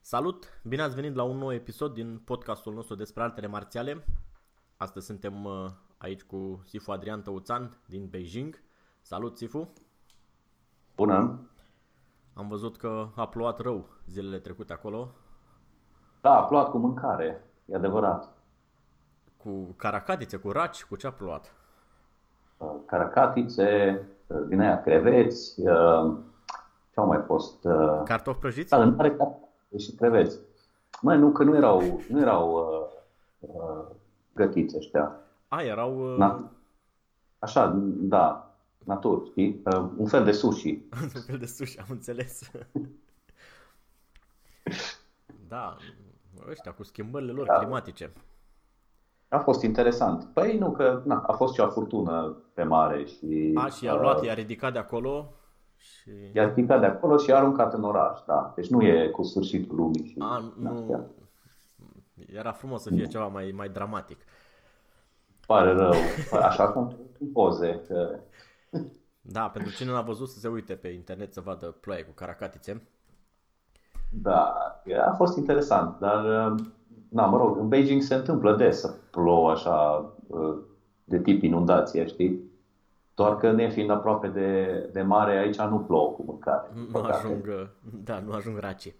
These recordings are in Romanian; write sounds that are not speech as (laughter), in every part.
Salut! Bine ați venit la un nou episod din podcastul nostru despre artele marțiale. Astăzi suntem uh, aici cu Sifu Adrian Tăuțan din Beijing. Salut, Sifu! Bună! Am văzut că a plouat rău zilele trecute acolo. Da, a plouat cu mâncare, e adevărat. Cu caracatițe, cu raci, cu ce a plouat? Uh, caracatițe, uh, din aia creveți, uh, ce au mai fost? Cartofi prăjiți? Da, în mare și creveți. Măi, nu, că nu erau, nu erau uh, uh, gătiți ăștia. A, erau... Uh... Na, așa, da, natur, știi? Uh, un fel de sushi. (laughs) un fel de sushi, am înțeles. (laughs) da, ăștia cu schimbările lor da. climatice. A fost interesant. Păi nu, că na, a fost și o furtună pe mare și... A, și i-a luat, uh, i-a ridicat de acolo și... I-a ridicat de acolo și i-a aruncat în oraș, da. Deci nu e cu sfârșitul lumii. Și a, nu... Astea. Era frumos să fie ceva mai, mai dramatic. Pare rău. Așa cum poze. Că... Da, pentru cine n-a văzut să se uite pe internet să vadă ploaie cu caracatițe. Da, a fost interesant, dar na, mă rog, în Beijing se întâmplă des să plouă așa uh, de tip inundație, știi? Doar că ne fiind aproape de, de mare, aici nu plouă cu mâncare. Nu ajung, uh, da, nu ajung raci.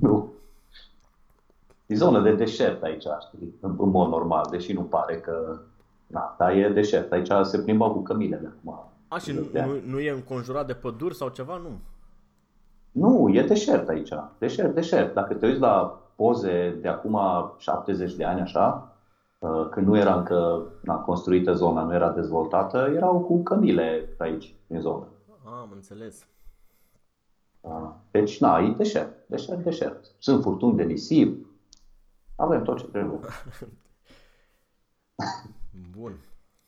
Nu. E zonă de deșert aici, știi, în, în mod normal, deși nu pare că... Da, dar e deșert. Aici se plimbă cu cămilele acum. A, și nu, nu, nu e înconjurat de păduri sau ceva? Nu. Nu, e deșert aici. Deșert, deșert. Dacă te uiți la poze de acum 70 de ani așa, uh, când nu era încă na, construită zona, nu era dezvoltată, erau cu cămile aici, în zonă. Am înțeles. Uh, deci, na, e deșert, deșert, deșert. Sunt furtuni de nisip, avem tot ce trebuie. (laughs) Bun.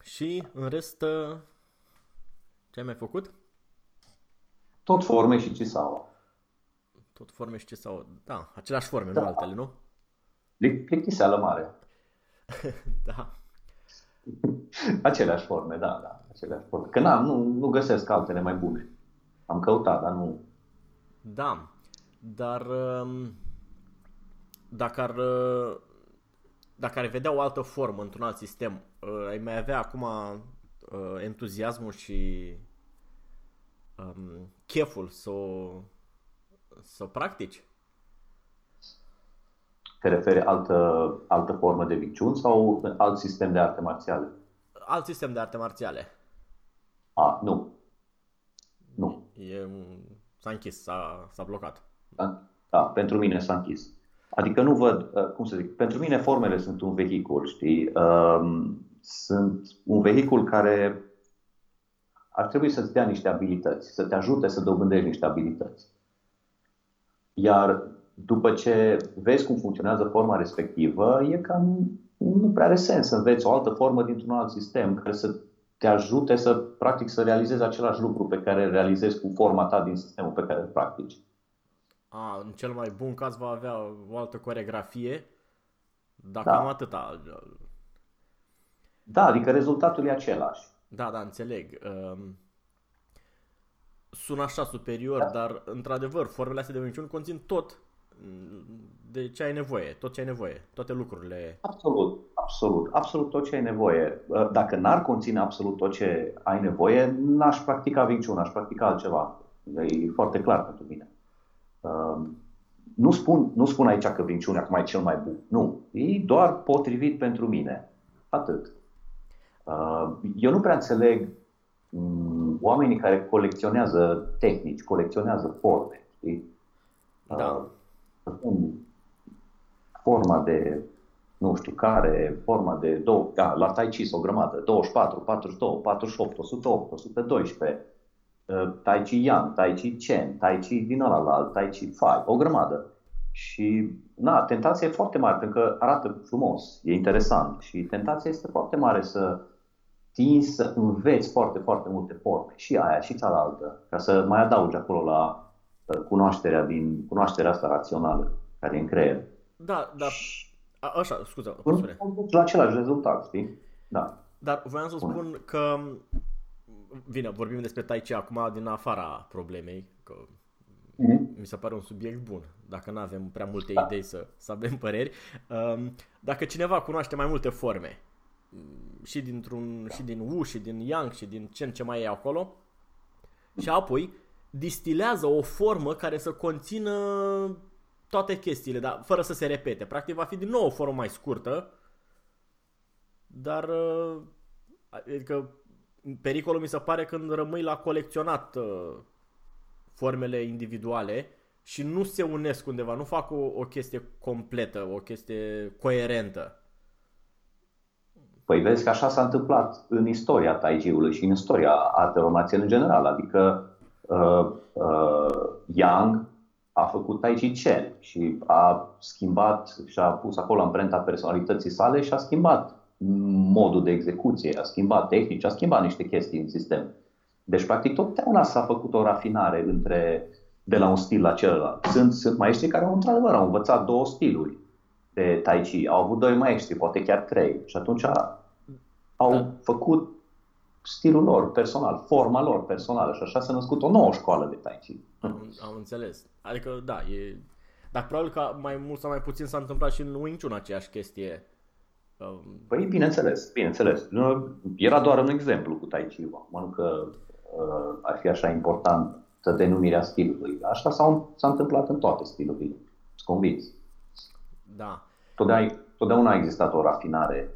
Și în rest, uh, ce ai mai făcut? Tot forme și cisaua. Tot forme și ce sau... Da, aceleași forme, da. nu altele, nu? Plictiseală mare. (laughs) da. aceleași forme, da, da. Aceleași forme. Că na, nu, nu găsesc altele mai bune. Am căutat, dar nu... Da, dar um, dacă ar, uh, dacă ar vedea o altă formă într-un alt sistem, uh, ai mai avea acum uh, entuziasmul și um, cheful să o să practici? Te referi altă, altă formă de viciun sau alt sistem de arte marțiale? Alt sistem de arte marțiale. A, nu. Nu. E, s-a închis, s-a, s-a blocat. Da, da, pentru mine s-a închis. Adică nu văd, uh, cum să zic, pentru mine formele sunt un vehicul, știi? Um, sunt un vehicul care ar trebui să-ți dea niște abilități, să te ajute să dobândești niște abilități. Iar după ce vezi cum funcționează forma respectivă, e cam nu prea are sens să înveți o altă formă dintr-un alt sistem care să te ajute să practic să realizezi același lucru pe care îl realizezi cu forma ta din sistemul pe care îl practici. A, în cel mai bun caz va avea o altă coregrafie, dar da. cam atâta. Da, adică rezultatul e același. Da, da, înțeleg. Um, sună așa superior, da. dar într-adevăr formele astea de minciuni conțin tot de ce ai nevoie, tot ce ai nevoie, toate lucrurile. Absolut, Absolut, absolut tot ce ai nevoie. Uh, dacă n-ar conține absolut tot ce ai nevoie, n-aș practica vinciun, aș practica altceva. E foarte clar pentru mine. Uh, nu spun, nu spun aici că vinciunea acum e cel mai bun. Nu. E doar potrivit pentru mine. Atât. Uh, eu nu prea înțeleg mm, oamenii care colecționează tehnici, colecționează forme. Știi? Da. Forma de nu știu care, forma de, două, da, la Tai Chi o grămadă, 24, 42, 48, 108, 112, Tai Chi Yang, Tai Chi Chen, Tai Chi din ăla la alt, Tai Chi Fai, o grămadă. Și, na, tentația e foarte mare, pentru că arată frumos, e interesant și tentația este foarte mare să tinzi să înveți foarte, foarte multe forme, și aia, și cealaltă, ca să mai adaugi acolo la uh, cunoașterea din cunoașterea asta rațională care e în creier. Da, dar a, așa, scuze, spune. La același rezultat, știi? Da. Dar voiam să spun că, bine, vorbim despre Tai Chi acum din afara problemei, că mm-hmm. mi se pare un subiect bun, dacă nu avem prea multe da. idei să, să avem păreri. Um, dacă cineva cunoaște mai multe forme, și dintr-un, și din Wu, și din Yang, și din ce ce mai e acolo, și apoi distilează o formă care să conțină toate chestiile, dar fără să se repete. Practic va fi din nou o formă mai scurtă, dar uh, adică pericolul mi se pare când rămâi la colecționat uh, formele individuale și nu se unesc undeva, nu fac o, o chestie completă, o chestie coerentă. Păi vezi că așa s-a întâmplat în istoria Tai și în istoria artelor marțiale în general. Adică uh, uh, Yang a făcut Tai Chi Chen și a schimbat și a pus acolo amprenta personalității sale și a schimbat modul de execuție, a schimbat tehnici, a schimbat niște chestii în sistem. Deci, practic, totdeauna s-a făcut o rafinare între, de la un stil la celălalt. Sunt, sunt maestri care, într-adevăr, au învățat două stiluri de Tai Chi. Au avut doi maestri, poate chiar trei. Și atunci au da. făcut stilul lor personal, forma lor personală și așa s-a născut o nouă școală de Tai Chi. Am, am înțeles. Adică, da, e... Dar probabil că mai mult sau mai puțin s-a întâmplat și în Wing Chun aceeași chestie. Um... Păi, bineînțeles, bineînțeles. Era doar un exemplu cu Tai Chi. Mă nu că uh, ar fi așa important denumirea stilului. Așa s-a, s-a întâmplat în toate stilurile. Sunt convins. Da. Totdeauna, totdeauna a existat o rafinare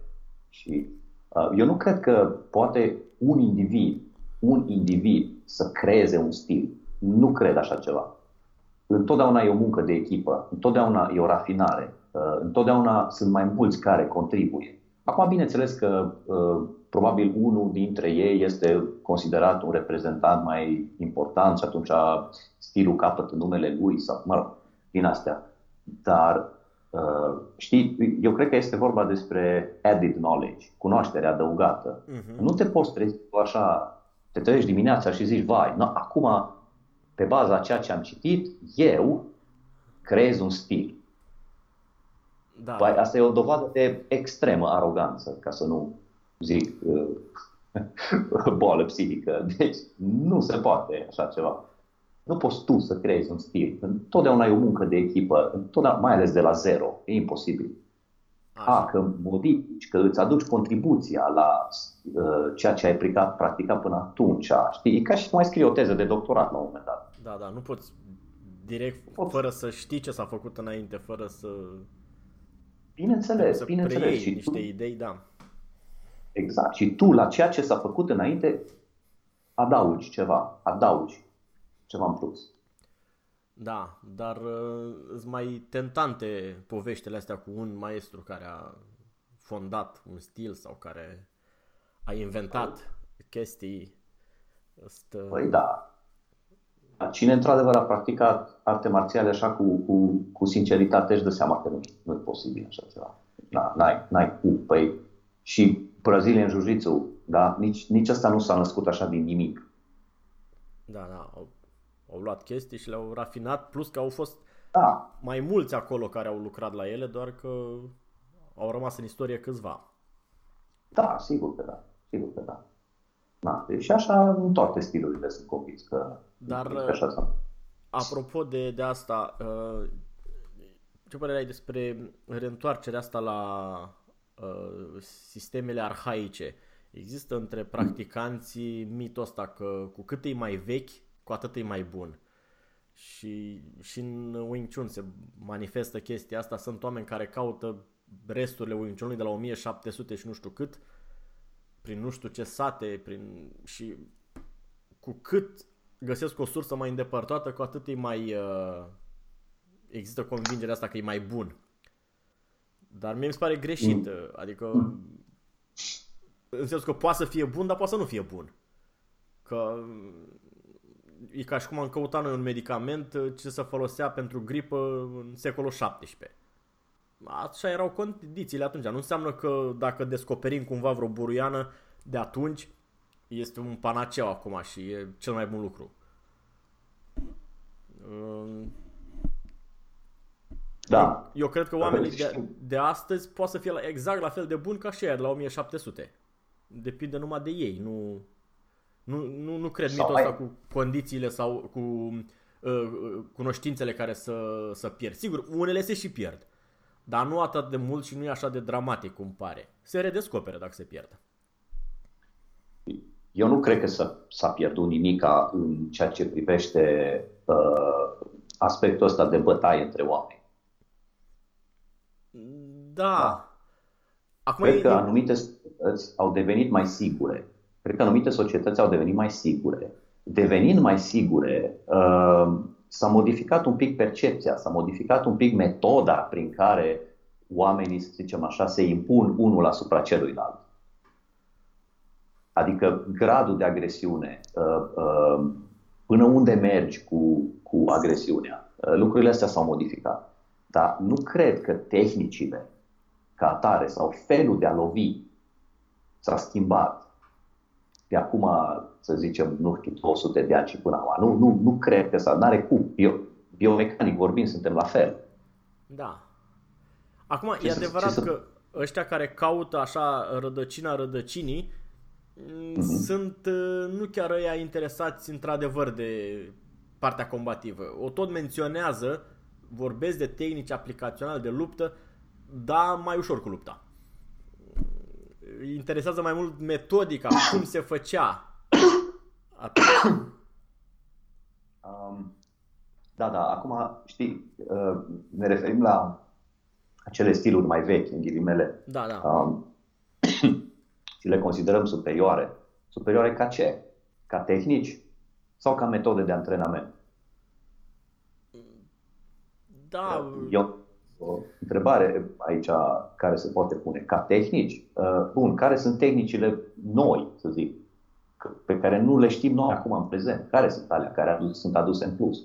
și uh, eu nu cred că poate un individ, un individ să creeze un stil. Nu cred așa ceva. Întotdeauna e o muncă de echipă, întotdeauna e o rafinare, uh, întotdeauna sunt mai mulți care contribuie. Acum, bineînțeles că uh, probabil unul dintre ei este considerat un reprezentant mai important și atunci stilul capătă numele lui sau, mă rog, din astea. Dar, uh, știi, eu cred că este vorba despre added knowledge, cunoaștere adăugată. Uh-huh. Nu te poți trezi așa, te treci dimineața și zici, vai, no, acum pe baza a ceea ce am citit, eu creez un stil. Da. Păi, asta e o dovadă de extremă aroganță, ca să nu zic uh, (laughs) boală psihică. Deci nu se poate așa ceva. Nu poți tu să creezi un stil. Întotdeauna e o muncă de echipă, întotdeauna, mai ales de la zero. E imposibil. Așa. A, că modifici, că îți aduci contribuția la uh, ceea ce ai practicat, practicat până atunci. Știi? E ca și cum mai scrii o teză de doctorat la un moment dat. Da, da, nu poți direct, poți. fără să știi ce s-a făcut înainte, fără să... Bineînțeles, să bineînțeles. Și niște tu... idei, da. Exact. Și tu, la ceea ce s-a făcut înainte, adaugi ceva, adaugi ceva în plus. Da, dar uh, sunt mai tentante poveștile astea cu un maestru care a fondat un stil sau care a inventat păi. chestii. Asta... Păi da, Cine într-adevăr a practicat arte marțiale așa cu, cu, cu sinceritate își dă seama că nu, nu e posibil așa ceva. Da, n-ai, n-ai cum. Păi și Brazilian Jiu-Jitsu, da? Nici, nici asta nu s-a născut așa din nimic. Da, da. Au, au luat chestii și le-au rafinat, plus că au fost da. mai mulți acolo care au lucrat la ele, doar că au rămas în istorie câțiva. Da, sigur că da. Sigur că da. Da, și așa în toate stilurile sunt convins că, Dar, că așa sunt. Apropo de, de asta, uh, ce părere ai despre reîntoarcerea asta la uh, sistemele arhaice. Există între practicanții mitul ăsta că cu cât e mai vechi, cu atât e mai bun. Și, și în Wing Chun se manifestă chestia asta. Sunt oameni care caută resturile Wing Chunului de la 1700 și nu știu cât, prin nu știu ce sate, prin... și cu cât găsesc o sursă mai îndepărtată, cu atât e mai... Uh, există convingerea asta că e mai bun. Dar mie mi se pare greșit. Mm. Adică în sensul că poate să fie bun, dar poate să nu fie bun. Că e ca și cum am căutat noi un medicament ce să folosea pentru gripă în secolul XVII. Așa erau condițiile atunci. Nu înseamnă că dacă descoperim cumva vreo buruiană de atunci, este un panaceu acum și e cel mai bun lucru. Da. Eu cred că oamenii de, de astăzi pot să fie exact la fel de buni ca și aia de la 1700. Depinde numai de ei. Nu, nu, nu, nu cred mitul ăsta cu condițiile sau cu uh, cunoștințele care să, să pierd. Sigur, unele se și pierd. Dar nu atât de mult și nu e așa de dramatic cum pare. Se redescoperă dacă se pierd. Eu nu cred că s-a, s-a pierdut nimic în ceea ce privește uh, aspectul ăsta de bătaie între oameni. Da. da. Acum cred e... că anumite societăți au devenit mai sigure. Cred că anumite societăți au devenit mai sigure. Devenind mai sigure, uh, s-a modificat un pic percepția, s-a modificat un pic metoda prin care oamenii, să zicem așa, se impun unul asupra celuilalt. Adică gradul de agresiune, uh, uh, până unde mergi cu, cu agresiunea. Uh, lucrurile astea s-au modificat. Dar nu cred că tehnicile ca atare sau felul de a lovi s-a schimbat de acum, să zicem, nu știu, 200 de ani și până acum. Nu, nu, nu cred că s-a, n-are cum. Bio, biomecanic vorbind, suntem la fel. Da. Acum, ce e adevărat să... că ăștia care caută așa rădăcina rădăcinii mm-hmm. sunt uh, nu chiar ăia interesați într-adevăr de partea combativă. O tot menționează, vorbesc de tehnici aplicaționale de luptă, dar mai ușor cu lupta. Interesează mai mult metodica, cum se făcea Um, da, da, acum știi, uh, ne referim la acele stiluri mai vechi, în ghilimele. Da, da. Um, (clears throat) și le considerăm superioare. Superioare ca ce? Ca tehnici sau ca metode de antrenament? Da. Eu, o întrebare aici care se poate pune. Ca tehnici, uh, bun, care sunt tehnicile noi, să zic, pe care nu le știm noi acum în prezent? Care sunt alea care sunt aduse în plus?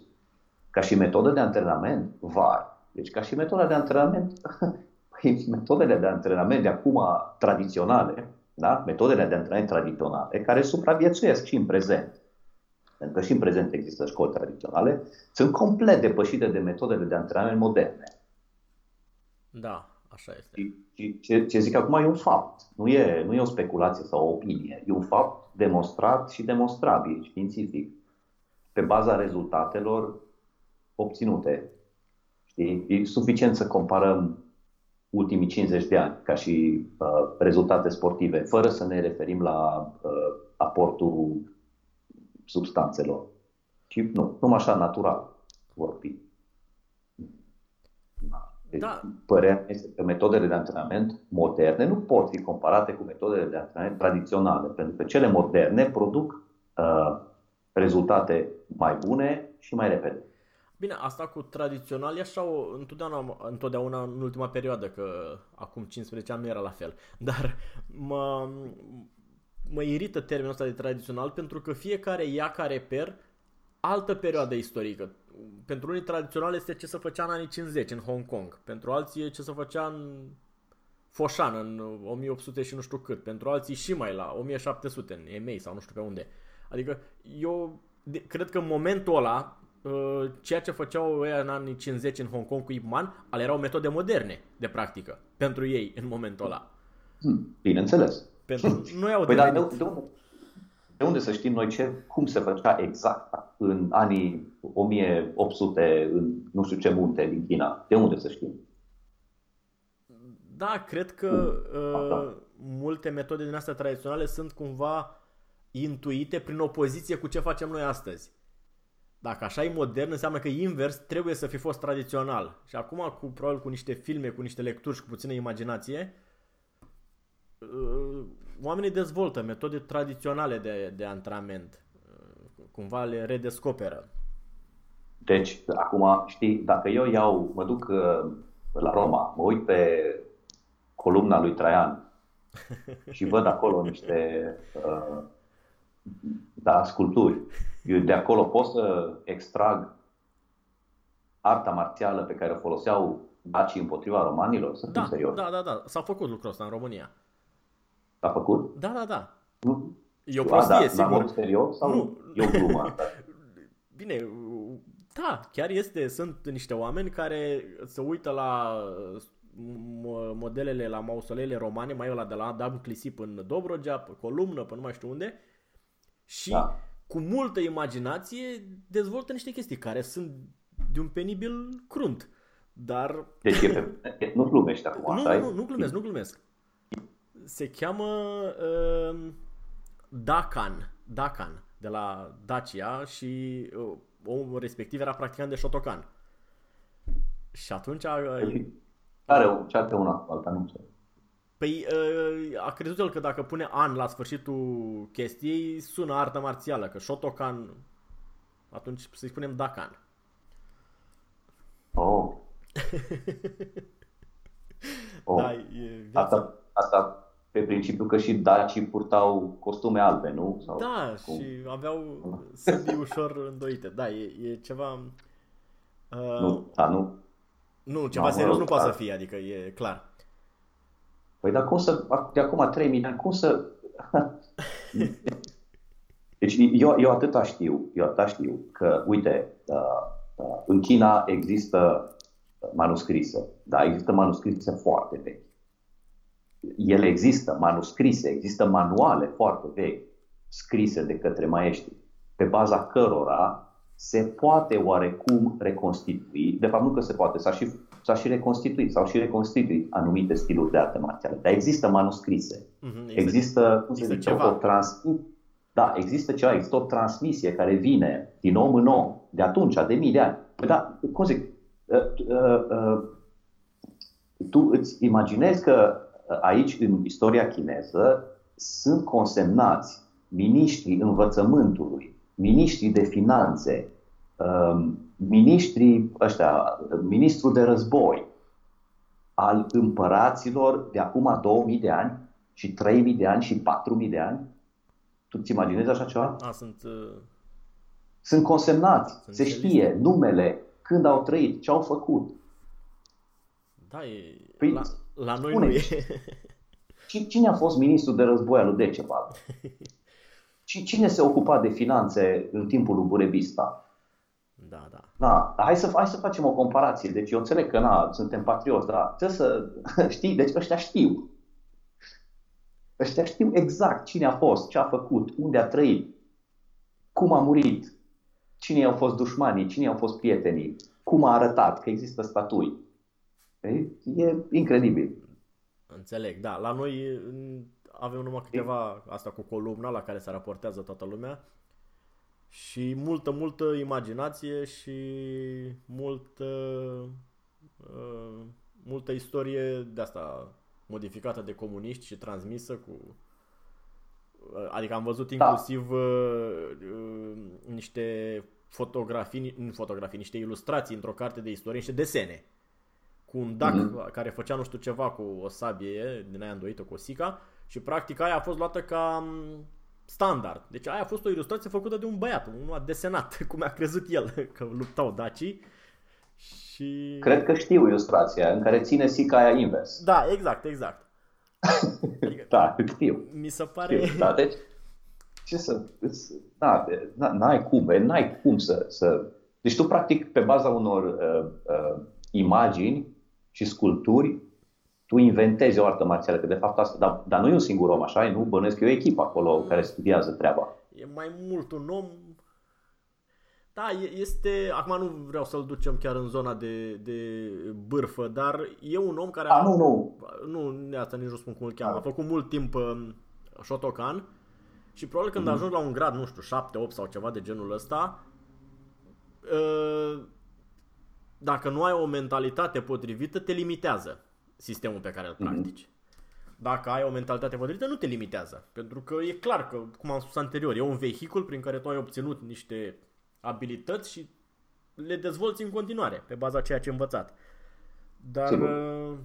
Ca și metodă de antrenament, var. Deci ca și metoda de antrenament, (laughs) păi, metodele de antrenament de acum tradiționale, da? metodele de antrenament tradiționale, care supraviețuiesc și în prezent, pentru că și în prezent există școli tradiționale, sunt complet depășite de metodele de antrenament moderne. Da, așa este. Și, ce, ce zic acum e un fapt, nu e, nu e o speculație sau o opinie, e un fapt demonstrat și demonstrabil științific, pe baza rezultatelor obținute. Știi? E suficient să comparăm ultimii 50 de ani ca și uh, rezultate sportive, fără să ne referim la uh, aportul substanțelor. Și nu, numai așa natural vorbi. Da. Părerea este că metodele de antrenament moderne nu pot fi comparate cu metodele de antrenament tradiționale, pentru că cele moderne produc uh, rezultate mai bune și mai repede. Bine, asta cu tradițional e așa o, întotdeauna, întotdeauna în ultima perioadă, că acum 15 ani nu era la fel. Dar mă, mă irită termenul ăsta de tradițional pentru că fiecare ia ca reper altă perioadă istorică pentru unii tradițional este ce se făcea în anii 50 în Hong Kong. Pentru alții e ce se făcea în Foshan în 1800 și nu știu cât. Pentru alții și mai la 1700 în EMEI sau nu știu pe unde. Adică eu cred că în momentul ăla uh, ceea ce făceau ei în anii 50 în Hong Kong cu Ip Man, ale erau metode moderne de practică pentru ei în momentul ăla. Hmm, bineînțeles. Pentru noi au păi, dar de, de, de unde să știm noi ce, cum se făcea exact în anii 1800 în nu știu ce munte din China? De unde să știm? Da, cred că uh, multe metode din astea tradiționale sunt cumva intuite prin opoziție cu ce facem noi astăzi. Dacă așa e modern, înseamnă că invers trebuie să fi fost tradițional. Și acum, cu, probabil cu niște filme, cu niște lecturi și cu puțină imaginație, uh, oamenii dezvoltă metode tradiționale de, de antrenament. Uh, cumva le redescoperă. Deci, acum, știi, dacă eu iau, mă duc uh, la Roma, mă uit pe columna lui Traian (laughs) și văd acolo niște uh, da, sculpturi. Eu de acolo pot să extrag arta marțială pe care o foloseau dacii împotriva romanilor? Să da, serios. Da, da, da. S-a făcut lucrul ăsta în România. S-a făcut? Da, da, da. Nu. E o prostie, A, da, sigur. La serios sau Nu. e o glumă? (laughs) Bine, da, chiar este, sunt niște oameni care se uită la mo- modelele, la mausoleele romane, mai ăla de la Adam Clisip în Dobrogea, pe columnă, pe nu mai știu unde, și Da. cu multă imaginație dezvoltă niște chestii care sunt de un penibil crunt. Dar Deci e pe, nu glumești acum, nu, așa nu, nu glumesc, nu glumesc. Se cheamă uh, Dakan, Dakan, de la Dacia și uh, omul respectiv era practicant de Shotokan. Și atunci uh, Are o, ce are una cu alta, nu știu. păi, uh, a crezut el că dacă pune an la sfârșitul chestiei, sună artă marțială, că Shotokan, atunci să-i spunem Dakan. Oh. (laughs) oh. Da, e viața. Asta, asta pe principiu că și dacii purtau costume albe, nu? Sau Da, cum? și aveau sâbii ușor îndoite. Da, e, e ceva... Uh, Nu, a, nu. nu, ceva mă serios rog, nu poate da. să fie, adică e clar. Păi dar cum să, de acum 3000 de ani, cum să... (laughs) Deci eu, eu atâta știu, eu atâta știu că, uite, uh, uh, în China există manuscrise, da, există manuscrise foarte vechi. Ele există, manuscrise, există manuale foarte vechi, scrise de către maestri, pe baza cărora se poate oarecum reconstitui, de fapt nu că se poate, s-a și, s-a și reconstituit, s-au și reconstituit anumite stiluri de artă marțială, dar există manuscrise. Mhm, Există, cum se există zice, ceva. o transmisie. Da, există ceva, există o transmisie care vine din om în om, de atunci, de mii de ani. Păi da, cum zic, uh, uh, uh, tu îți imaginezi că uh, aici, în istoria chineză, sunt consemnați miniștrii învățământului, miniștrii de finanțe, um, miniștrii ăștia, ministrul de război al împăraților de acum 2000 de ani și 3000 de ani și 4000 de ani? Tu ți imaginezi așa ceva? A, sunt... Uh, Sunt consemnați, Sunt se pe știe numele, când au trăit, ce au făcut. da, e... Păi, la, la noi spune. nu e. (laughs) Și cine a fost ministrul de război al lui Decebal? (laughs) Și cine se ocupa de finanțe în timpul lui Burebista? da, da. Da, hai să, hai să facem o comparație. Deci eu înțeleg că na, suntem patrioți, dar trebuie să (laughs) știi, deci ăștia știu. Ăștia știu exact cine a fost, ce a făcut, unde a trăit, cum a murit, cine au fost dușmanii, cine au fost prietenii, cum a arătat, că există statui. E, e incredibil. Înțeleg, da. La noi mm, avem numai câteva, asta cu columna la care se raportează toată lumea și multă, multă imaginație și multă, uh, multă istorie de asta modificată de comuniști și transmisă cu... uh, Adică am văzut Da. inclusiv uh, uh, niște fotografii, nu fotografii, niște ilustrații într-o carte de istorie, niște desene cu un dac Mhm. care făcea nu știu ceva cu o sabie din aia îndoită cu o sica și practic aia a fost luată ca m, standard. Deci aia a fost o ilustrație făcută de un băiat, unul a desenat (laughs) cum a crezut el că luptau dacii și... Cred că știu ilustrația în care ține sica aia invers. Da, exact, exact. Adică, (laughs) Da, știu. mi se pare... știu. Da, deci, ce să... îți- Da, de- na- n-ai cum, e, n-ai cum să, să... Deci tu, practic, pe baza unor uh, uh, imagini și sculpturi, tu inventezi o artă marțială, că de fapt asta... Dar, dar nu e un singur om, așa? Nu bănuiesc că e o echipă acolo care studiază treaba. E mai mult un om Da, este, acum nu vreau să-l ducem chiar în zona de, de bârfă, dar e un om care a... Nu, nu. Nu, asta nici nu spun cum îl cheamă. A făcut mult timp uh, Shotokan și probabil când mm-hmm. ajungi la un grad, nu știu, 7, 8 sau ceva de genul ăsta, uh, dacă nu ai o mentalitate potrivită, te limitează sistemul pe care îl mhm. practici. Mm-hmm. Dacă ai o mentalitate potrivită, nu te limitează. Pentru că e clar că, cum am spus anterior, e un vehicul prin care tu ai obținut niște abilități și le dezvolți în continuare, pe baza ceea ce ai învățat. Dar Sigur. Uh,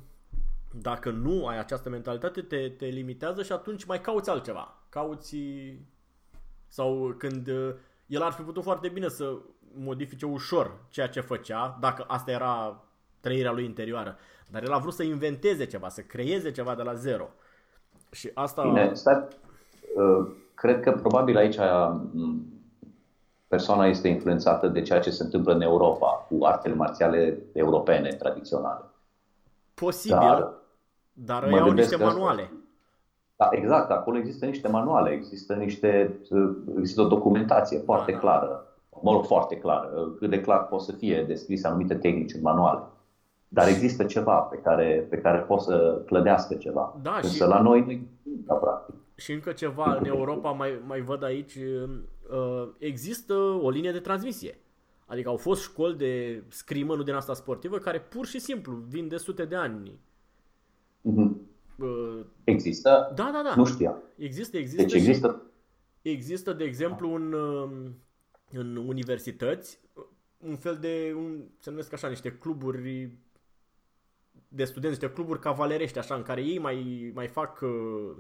dacă nu ai această mentalitate, te, te limitează și atunci mai cauți altceva. Cauți sau când uh, el ar fi putut foarte bine să modifice ușor ceea ce făcea, dacă asta era trăirea lui interioară. Dar el a vrut să inventeze ceva, să creeze ceva de la zero. Și asta... Bine, stai. Uh, cred că probabil aici persoana este influențată de ceea ce se întâmplă în Europa cu artele marțiale europene tradiționale. Posibil, dar, dar ei au niște manuale. Asta. Da, exact, acolo există niște manuale, există, niște, există o documentație foarte da, da. clară, mă rog, foarte clară, cât de clar pot să fie descrise anumite tehnici în manuale. Dar există ceva pe care, pe care poți să clădească ceva. Da, Însă și... la noi nu da, practic. Și încă ceva, în Europa mai, mai văd aici, uh, există o linie de transmisie. Adică au fost școli de scrimă, nu din asta sportivă, care pur și simplu vin de sute de ani. Mm-hmm. Există? Da, da, da. Nu știam. Există, există. Deci există. Există, de exemplu, în, în universități, un fel de, un, se numesc așa, niște cluburi de studenți, niște cluburi cavalerești, așa, în care ei mai, mai fac,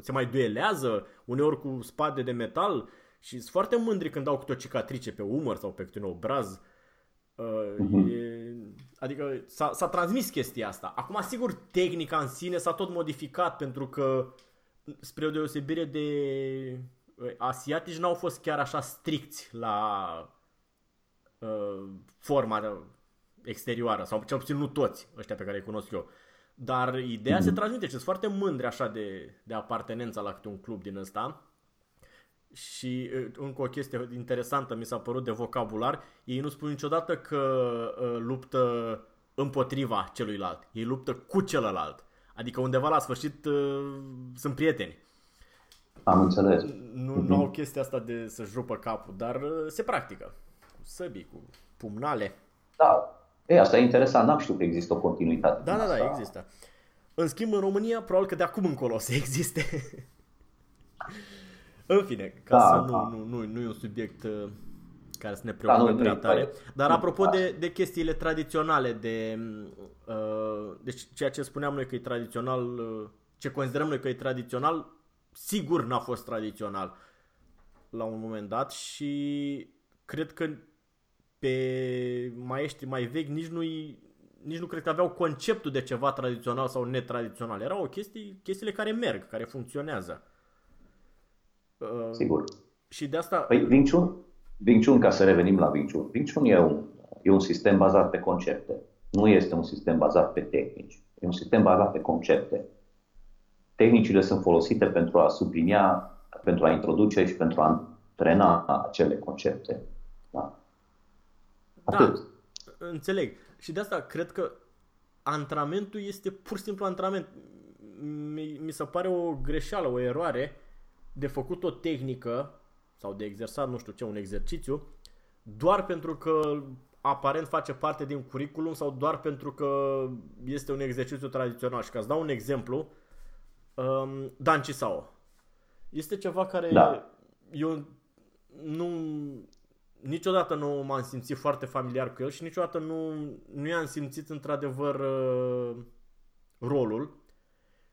se mai duelează, uneori cu spade de metal și sunt foarte mândri când au câte o cicatrice pe umăr sau pe câte un obraz. Uh-huh. E, adică s-a, s-a transmis chestia asta. Acum, sigur, tehnica în sine s-a tot modificat pentru că, spre o deosebire de uh, asiatici, n-au fost chiar așa stricți la uh, forma exterioară, sau cel puțin nu toți ăștia pe care îi cunosc eu. Dar ideea mm-hmm. se transmite și sunt foarte mândri așa de, de apartenența la câte un club din ăsta. Și încă o chestie interesantă mi s-a părut de vocabular, ei nu spun niciodată că uh, luptă împotriva celuilalt, ei luptă cu celălalt. Adică undeva la sfârșit uh, sunt prieteni. Am înțeles. Nu, mm-hmm. nu au chestia asta de să-și rupă capul, dar uh, se practică. Cu săbii, cu pumnale. Da, e, asta e interesant, n-am știut că există o continuitate. Da, da, da, există. În schimb, în România, probabil că de acum încolo o să (laughs) existe. În fine, ca da, să da. Nu, nu, nu e un subiect uh, care să ne preocupe da, prea tare. Dar apropo de, de chestiile tradiționale, de uh, deci ceea ce spuneam noi că e tradițional, uh, ce considerăm noi că e tradițional, sigur n-a fost tradițional la un moment dat și cred că pe maestri mai vechi nici nu nici nu cred că aveau conceptul de ceva tradițional sau netradițional. Erau o chestii, chestiile care merg, care funcționează. Uh, Sigur. Și de asta... Păi Wing Chun, Wing Chun, ca să revenim la Wing Chun, Wing Chun e un, e un sistem bazat pe concepte. Nu este un sistem bazat pe tehnici. E un sistem bazat pe concepte. Tehnicile sunt folosite pentru a sublinia, pentru a introduce și pentru a antrena acele concepte. Da. da Atât. Da, înțeleg. Și de asta cred că antrenamentul este pur și simplu antrenament. Mi, mi se pare o greșeală, o eroare de făcut o tehnică sau de exersat, nu știu ce, un exercițiu, doar pentru că aparent face parte din curriculum sau doar pentru că este un exercițiu tradițional. Și ca să dau un exemplu, um, Dan Cisao. Este ceva care da. eu nu niciodată nu m-am simțit foarte familiar cu el și niciodată nu, nu i-am simțit într-adevăr uh, rolul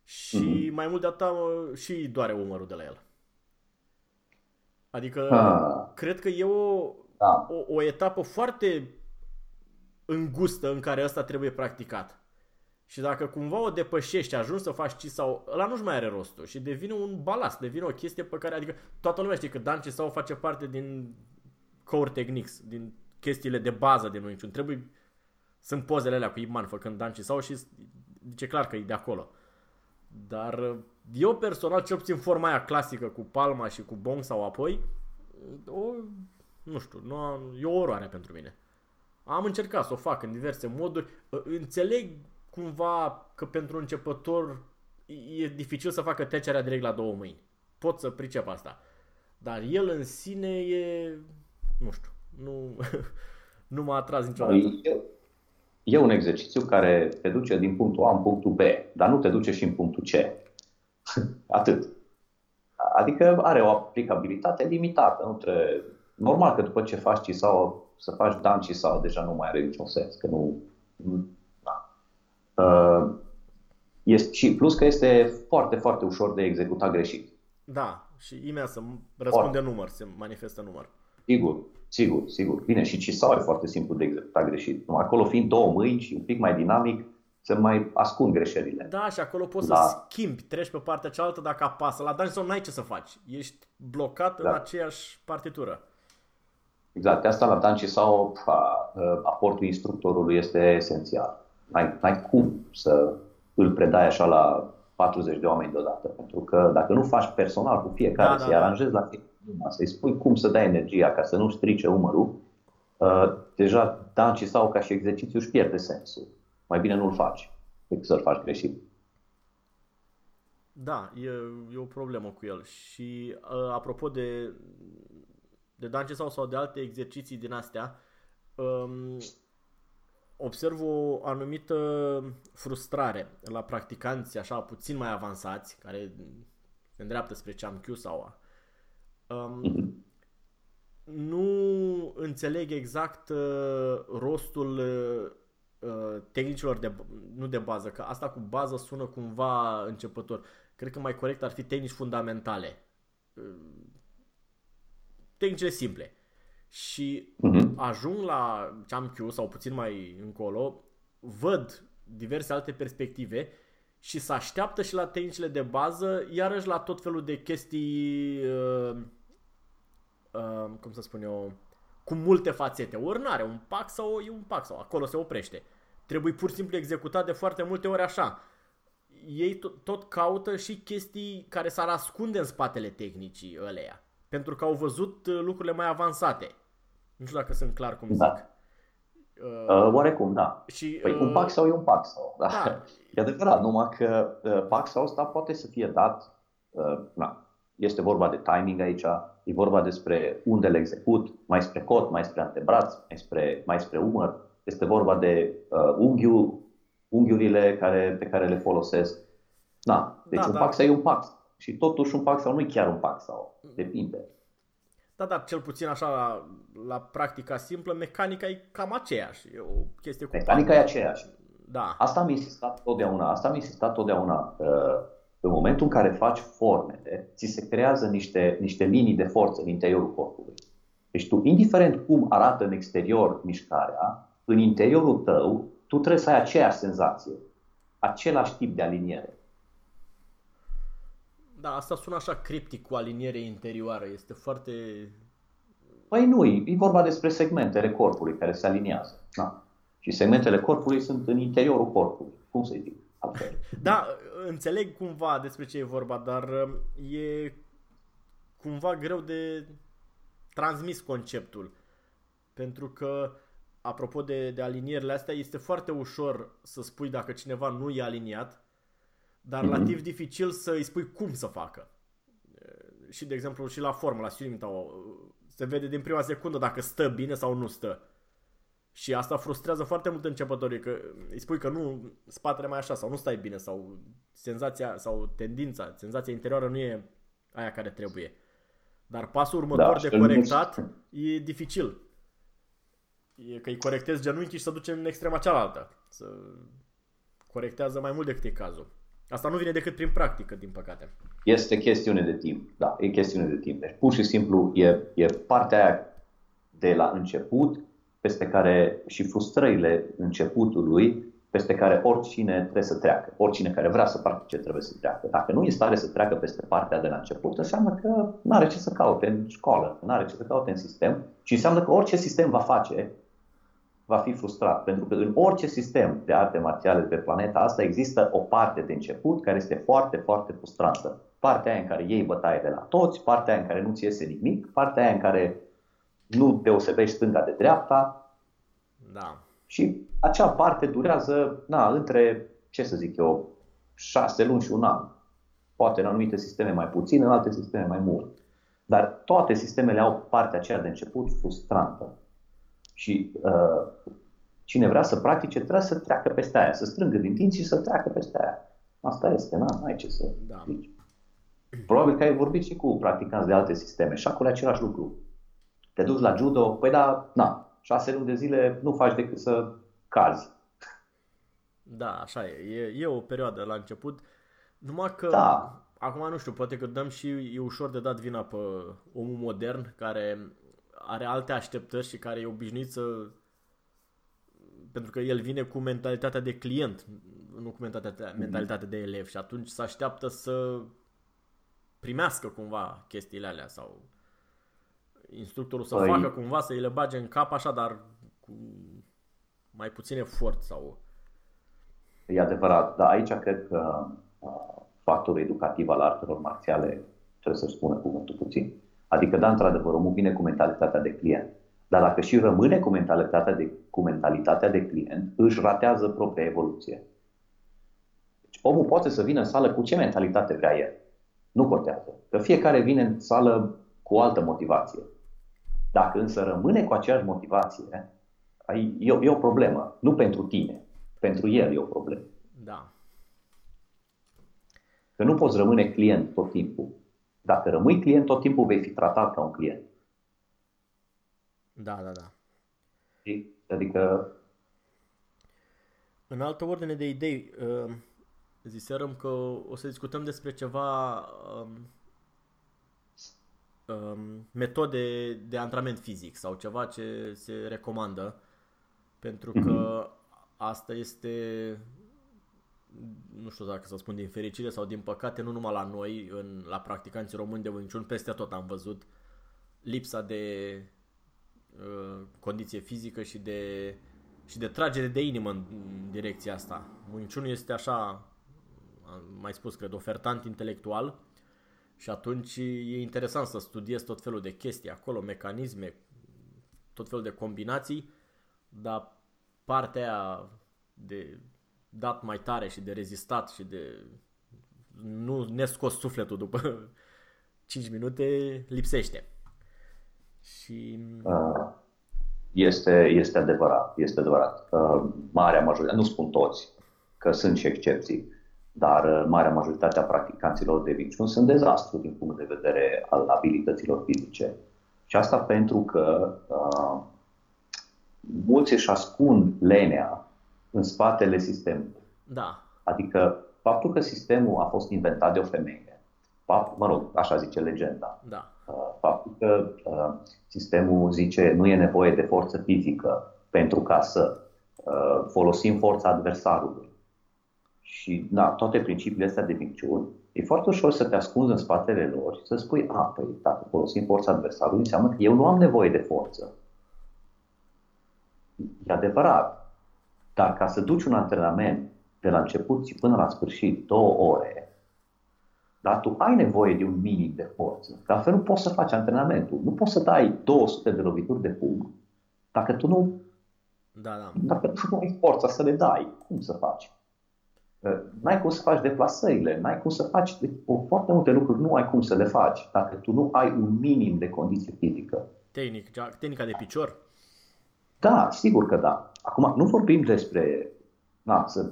și mm-hmm. mai mult de atât și doare umărul de la el. Adică ah. cred că e o, da. o, o etapă foarte îngustă în care asta trebuie practicat. Și dacă cumva o depășești, ajungi să faci ci sau ăla nu-și mai are rostul și devine un balast, devine o chestie pe care, adică toată lumea știe că Dan sau face parte din core techniques, din chestiile de bază de Wing Trebuie, sunt pozele alea cu Iman făcând Dan sau și zice clar că e de acolo. Dar eu personal, cel puțin forma aia clasică cu palma și cu bong sau apoi, o, nu știu, nu am, e o oroare pentru mine. Am încercat să o fac în diverse moduri. Înțeleg cumva că pentru începător e dificil să facă trecerea direct la două mâini. Pot să pricep asta. Dar el în sine e, nu știu, nu, (laughs) nu m-a atras niciodată. E, e un exercițiu care te duce din punctul A în punctul B, dar nu te duce și în punctul C. (laughs) Atât. Adică are o aplicabilitate limitată. Nu trebuie... Normal că după ce faci sau să faci dan sau deja nu mai are niciun sens, că nu... Da. Uh, este, și plus că este foarte, foarte ușor de executat greșit. Da, și imediat să răspunde număr, se manifestă număr. Sigur, sigur, sigur. Bine, și Cisau e foarte simplu de executat greșit. Acolo fiind două mâini și un pic mai dinamic, se mai ascund greșelile. Da, și acolo poți da. să schimbi, treci pe partea cealaltă dacă apasă. La Dungeon n-ai ce să faci. Ești blocat da. în aceeași partitură. Exact. De asta la Danci sau aportul instructorului este esențial. N-ai, n-ai cum să îl predai așa la 40 de oameni deodată. Pentru că dacă nu faci personal cu fiecare, da, să-i da, da. aranjezi la fiecare, să-i spui cum să dai energia ca să nu strice umărul, uh, deja Danci sau ca și exercițiu își pierde sensul. Mai bine nu-l faci decât să-l faci greșit. Da, e, e o problemă cu el. Și uh, apropo de, de Dance sau, sau de alte exerciții din astea, um, observ o anumită frustrare la practicanți așa puțin mai avansați, care se îndreaptă spre Chamkyu sau um, nu înțeleg exact uh, rostul uh, tehnicilor de, nu de bază, că asta cu bază sună cumva începător. Cred că mai corect ar fi tehnici fundamentale. Uh, tehnicile simple și uh-huh. Ajung la Champiu sau puțin mai încolo, văd diverse alte perspective și se așteaptă și la tehnicile de bază, iarăși la tot felul de chestii, uh, uh, cum să spun eu, cu multe fațete. Ori n-are un pac sau e un pac sau acolo se oprește. Trebuie pur și simplu executat de foarte multe ori așa. Ei tot, tot caută și chestii care s-ar ascunde în spatele tehnicii ăleia. Pentru că au văzut uh, lucrurile mai avansate. Nu știu dacă sunt clar cum da. zic. Uh, uh, oarecum, da. Și, păi uh, un pac sau e un pac sau. Da. da. E adevărat, numai că uh, pac sau ăsta poate să fie dat, uh, na, este vorba de timing aici, e vorba despre unde le execut, mai spre cot, mai spre antebraț, mai spre, mai spre umăr, este vorba de uh, unghiul, unghiurile care, pe care le folosesc. Da, deci da, un da. pac sau e un pac. Și totuși un pac sau nu e chiar un pac sau, depinde. Da, dar cel puțin așa la, la practica simplă, mecanica e cam aceeași. E o chestie cu Mecanica e aceeași. Da. Asta am insistat totdeauna. Asta am insistat totdeauna. În momentul în care faci formele, ți se creează niște, niște linii de forță în interiorul corpului. Deci tu, indiferent cum arată în exterior mișcarea, în interiorul tău, tu trebuie să ai aceeași senzație, același tip de aliniere. Da, asta sună așa criptic cu aliniere interioară. Este foarte... Păi nu, e vorba despre segmentele corpului care se aliniază. Da. Și segmentele corpului sunt în interiorul corpului. Cum să zic? Altfel. (laughs) Da, înțeleg cumva despre ce e vorba, dar um, e cumva greu de transmis conceptul. Pentru că, apropo de, de alinierile astea, este foarte ușor să spui dacă cineva nu e aliniat dar mm-hmm. relativ dificil să îi spui cum să facă. Și, de exemplu, și la formă, la swimming se vede din prima secundă dacă stă bine sau nu stă. Și asta frustrează foarte mult începătorii, că îi spui că nu, spatele mai așa sau nu stai bine sau senzația sau tendința, senzația interioară nu e aia care trebuie. Dar pasul următor da, de corectat e dificil. E că îi corectezi genunchii și să duce în extrema cealaltă. Să corectează mai mult decât e cazul. Asta nu vine decât prin practică, din păcate. Este chestiune de timp, da, e chestiune de timp. Deci pur și simplu e, e partea aia de la început, peste care și frustrările începutului, peste care oricine trebuie să treacă. Oricine care vrea să practice trebuie să treacă. Dacă nu e stare să treacă peste partea de la început, înseamnă că nu are ce să caute în școală, nu are ce să caute în sistem și înseamnă că orice sistem va face va fi frustrat. Pentru că în orice sistem de arte marțiale pe planeta asta există o parte de început care este foarte, foarte frustrantă. Partea aia în care iei bătaie de la toți, partea aia în care nu ți iese nimic, partea aia în care nu deosebești stânga de dreapta. Da. Și acea parte durează, na, între, ce să zic eu, șase luni și un an. Poate în anumite sisteme mai puțin, în alte sisteme mai mult. Dar toate sistemele au partea aceea de început frustrantă. Și uh, cine vrea să practice trebuie să treacă peste aia, să strângă din dinți și să treacă peste aia. Asta este, nu ai ce să da. zici. Probabil că ai vorbit și cu practicanți de alte sisteme și acolo e același lucru. Te duci la judo, păi da, na, șase luni de zile nu faci decât să cazi. Da, așa e. E, e o perioadă la început. Numai că, da. acum nu știu, poate că dăm și e ușor de dat vina pe omul modern care are alte așteptări și care e obișnuit să pentru că el vine cu mentalitatea de client, nu cu mentalitatea, mhm. mentalitatea de elev și atunci se așteaptă să primească cumva chestiile alea sau instructorul să păi... facă cumva să îi le bage în cap așa, dar cu mai puțin efort sau... E adevărat, dar aici cred că uh, factorul educativ al artelor marțiale trebuie să spună cuvântul puțin. Adică, da, într-adevăr, omul vine cu mentalitatea de client. Dar dacă și rămâne cu mentalitatea de, cu mentalitatea de client, își ratează propria evoluție. Deci omul poate să vină în sală cu ce mentalitate vrea el. Nu contează. Că fiecare vine în sală cu o altă motivație. Dacă însă rămâne cu aceeași motivație, e o, e o problemă. Nu pentru tine. Pentru el e o problemă. Da. Că nu poți rămâne client tot timpul. Dacă rămâi client, tot timpul vei fi tratat ca un client. Da, da, da. Adică... În altă ordine de idei, uh, ziserăm că o să discutăm despre ceva um, um, metode de antrenament fizic sau ceva ce se recomandă pentru că mhm. asta este nu știu dacă să spun din fericire sau din păcate, nu numai la noi, în, la practicanții români de Wing Chun, peste tot am văzut lipsa de uh, condiție fizică și de, și de tragere de inimă în, în direcția asta. Wing Chun este așa, am mai spus, cred, ofertant intelectual și atunci e interesant să studiezi tot felul de chestii acolo, mecanisme, tot felul de combinații, dar partea aia de dat mai tare și de rezistat și de nu ne scos sufletul după (laughs) 5 minute lipsește. Și... Este, este adevărat, este adevărat. Marea majoritate, nu spun toți, că sunt și excepții, dar marea majoritate a practicanților de Wing sunt dezastru din punct de vedere al abilităților fizice. Și asta pentru că uh, mulți își ascund lenea în spatele sistemului. Da. Adică faptul că sistemul a fost inventat de o femeie, fapt, mă rog, așa zice legenda, da. Uh, faptul că uh, sistemul zice nu e nevoie de forță fizică pentru ca să uh, folosim forța adversarului și da, toate principiile astea de minciuni, e foarte ușor să te ascunzi în spatele lor și să spui, a, păi dacă folosim forța adversarului, înseamnă că eu nu am nevoie de forță. E adevărat, dar ca să duci un antrenament de la început și până la sfârșit, două ore, dar tu ai nevoie de un minim de forță. Că altfel nu poți să faci antrenamentul. Nu poți să dai 200 de lovituri de pumn dacă tu nu, da, da. dacă tu nu ai forța să le dai. Cum să faci? N-ai cum să faci deplasările, n-ai cum să faci o, foarte multe lucruri, nu ai cum să le faci dacă tu nu ai un minim de condiție fizică. Tehnic, tehnica de picior? Da, sigur că da. Acum, nu vorbim despre na, să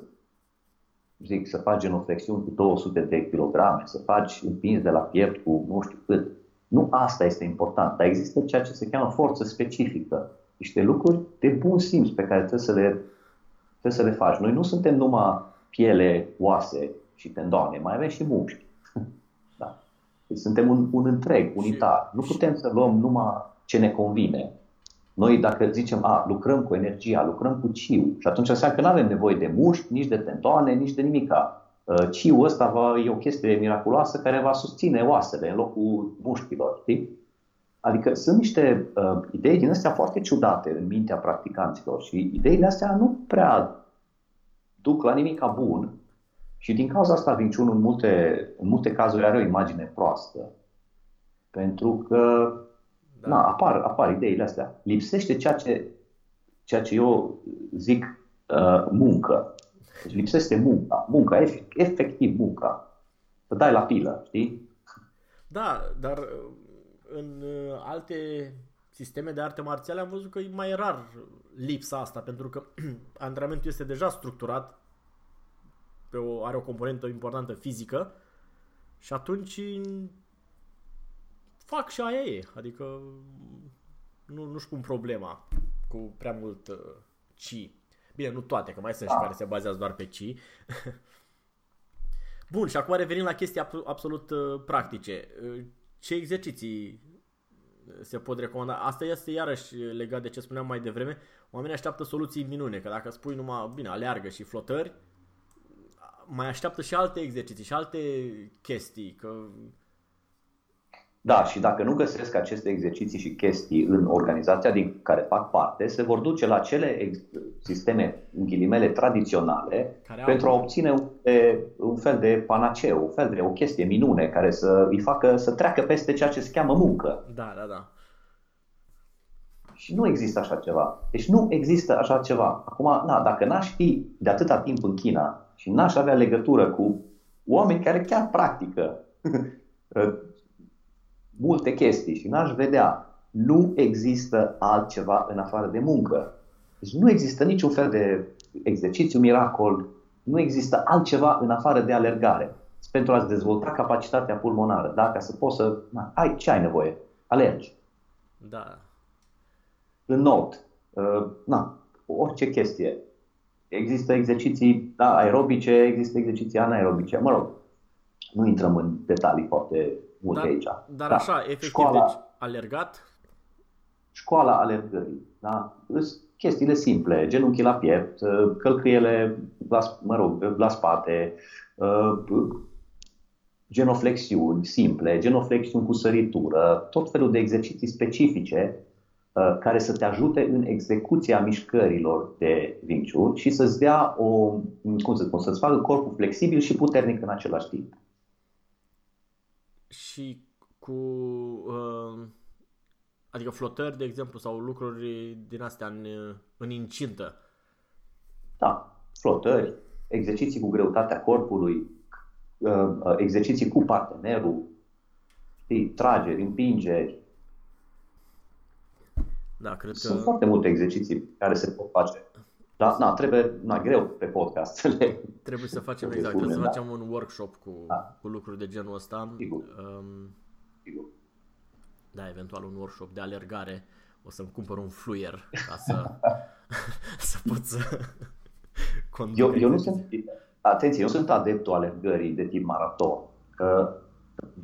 zic, să faci genoflexiuni cu 200 de kilograme, să faci împins de la piept cu nu știu cât. Nu asta este important, dar există ceea ce se cheamă forță specifică. Niște lucruri de bun simț pe care trebuie să le, trebuie să le faci. Noi nu suntem numai piele, oase și tendoane, mai avem și mușchi. (laughs) Da. Deci suntem un, un întreg, unitar. Nu putem să luăm numai ce ne convine. Noi dacă zicem, a, lucrăm cu energia, lucrăm cu ciu și atunci înseamnă că nu avem nevoie de mușchi, nici de tentoane, nici de nimica. Uh, ciu ăsta va, e o chestie miraculoasă care va susține oasele în locul mușchilor, știi? Adică sunt niște uh, idei din astea foarte ciudate în mintea practicanților și ideile astea nu prea duc la nimic bun și din cauza asta vinciunul în multe, în multe cazuri are o imagine proastă. Pentru că da. na, apar, apar ideile astea. Lipsește ceea ce, ceea ce eu zic uh, muncă. Deci lipsește munca. Munca, efectiv munca. Să dai la pilă, știi? Da, dar uh, în uh, alte sisteme de arte marțiale am văzut că e mai rar lipsa asta, pentru că (clears throat) antrenamentul este deja structurat, pe o, are o componentă importantă fizică și atunci fac și aia e, adică nu, nu-și pun problema cu prea mult uh, ci. Bine, nu toate, că mai sunt și care se bazează doar pe ci. (laughs) Bun, și acum revenim la chestii absolut uh, practice. Uh, ce exerciții se pot recomanda? Asta este iarăși legat de ce spuneam mai devreme. Oamenii așteaptă soluții minune, că dacă spui numai, bine, aleargă și flotări, mai așteaptă și alte exerciții și alte chestii, că da, și dacă nu găsesc aceste exerciții și chestii în organizația din care fac parte, se vor duce la cele ex- sisteme, în ghilimele, tradiționale care pentru au... a obține un, un fel de panaceu, un fel de o chestie minune care să îi facă să treacă peste ceea ce se cheamă muncă. Da, da, da. Și nu există așa ceva. Deci nu există așa ceva. Acum, na, dacă n-aș fi de atâta timp în China și n-aș avea legătură cu oameni care chiar practică (laughs) multe chestii și n-aș vedea. Nu există altceva în afară de muncă. Deci nu există niciun fel de exercițiu miracol, nu există altceva în afară de alergare. Pentru a-ți dezvolta capacitatea pulmonară, da? ca să poți să... Na, ai, ce ai nevoie? Alergi. Da. În not. Uh, na, orice chestie. Există exerciții da, aerobice, există exerciții anaerobice. Mă rog, nu intrăm în detalii foarte multe dar, aici. Dar da. așa, efectiv, școala, deci alergat? Școala alergării, da? chestiile simple, genunchi la piept, uh, călcâiele la, mă rog, la spate, uh, genoflexiuni simple, genoflexiuni cu săritură, tot felul de exerciții specifice uh, care să te ajute în execuția mișcărilor de Wing Chun și să-ți dea o, cum să spun, să-ți facă corpul flexibil și puternic în același timp și cu uh, adică flotări, de exemplu, sau lucruri din astea în, în incintă. Da, flotări, exerciții cu greutatea corpului, uh, uh, exerciții cu partenerul, știi, trageri, împingeri. Da, cred Sunt că... foarte multe exerciții care se pot face. Da, na, trebuie, na, greu pe podcast să le... Trebuie să facem, exact, spune, trebuie să facem da. un workshop cu, da. cu lucruri de genul ăsta. Sigur. Um, Sigur. Da, eventual un workshop de alergare. O să-mi cumpăr un fluier ca să, (laughs) să pot să conduc. Eu, eu nu sunt, atenție, eu sunt adeptul alergării de tip maraton. Că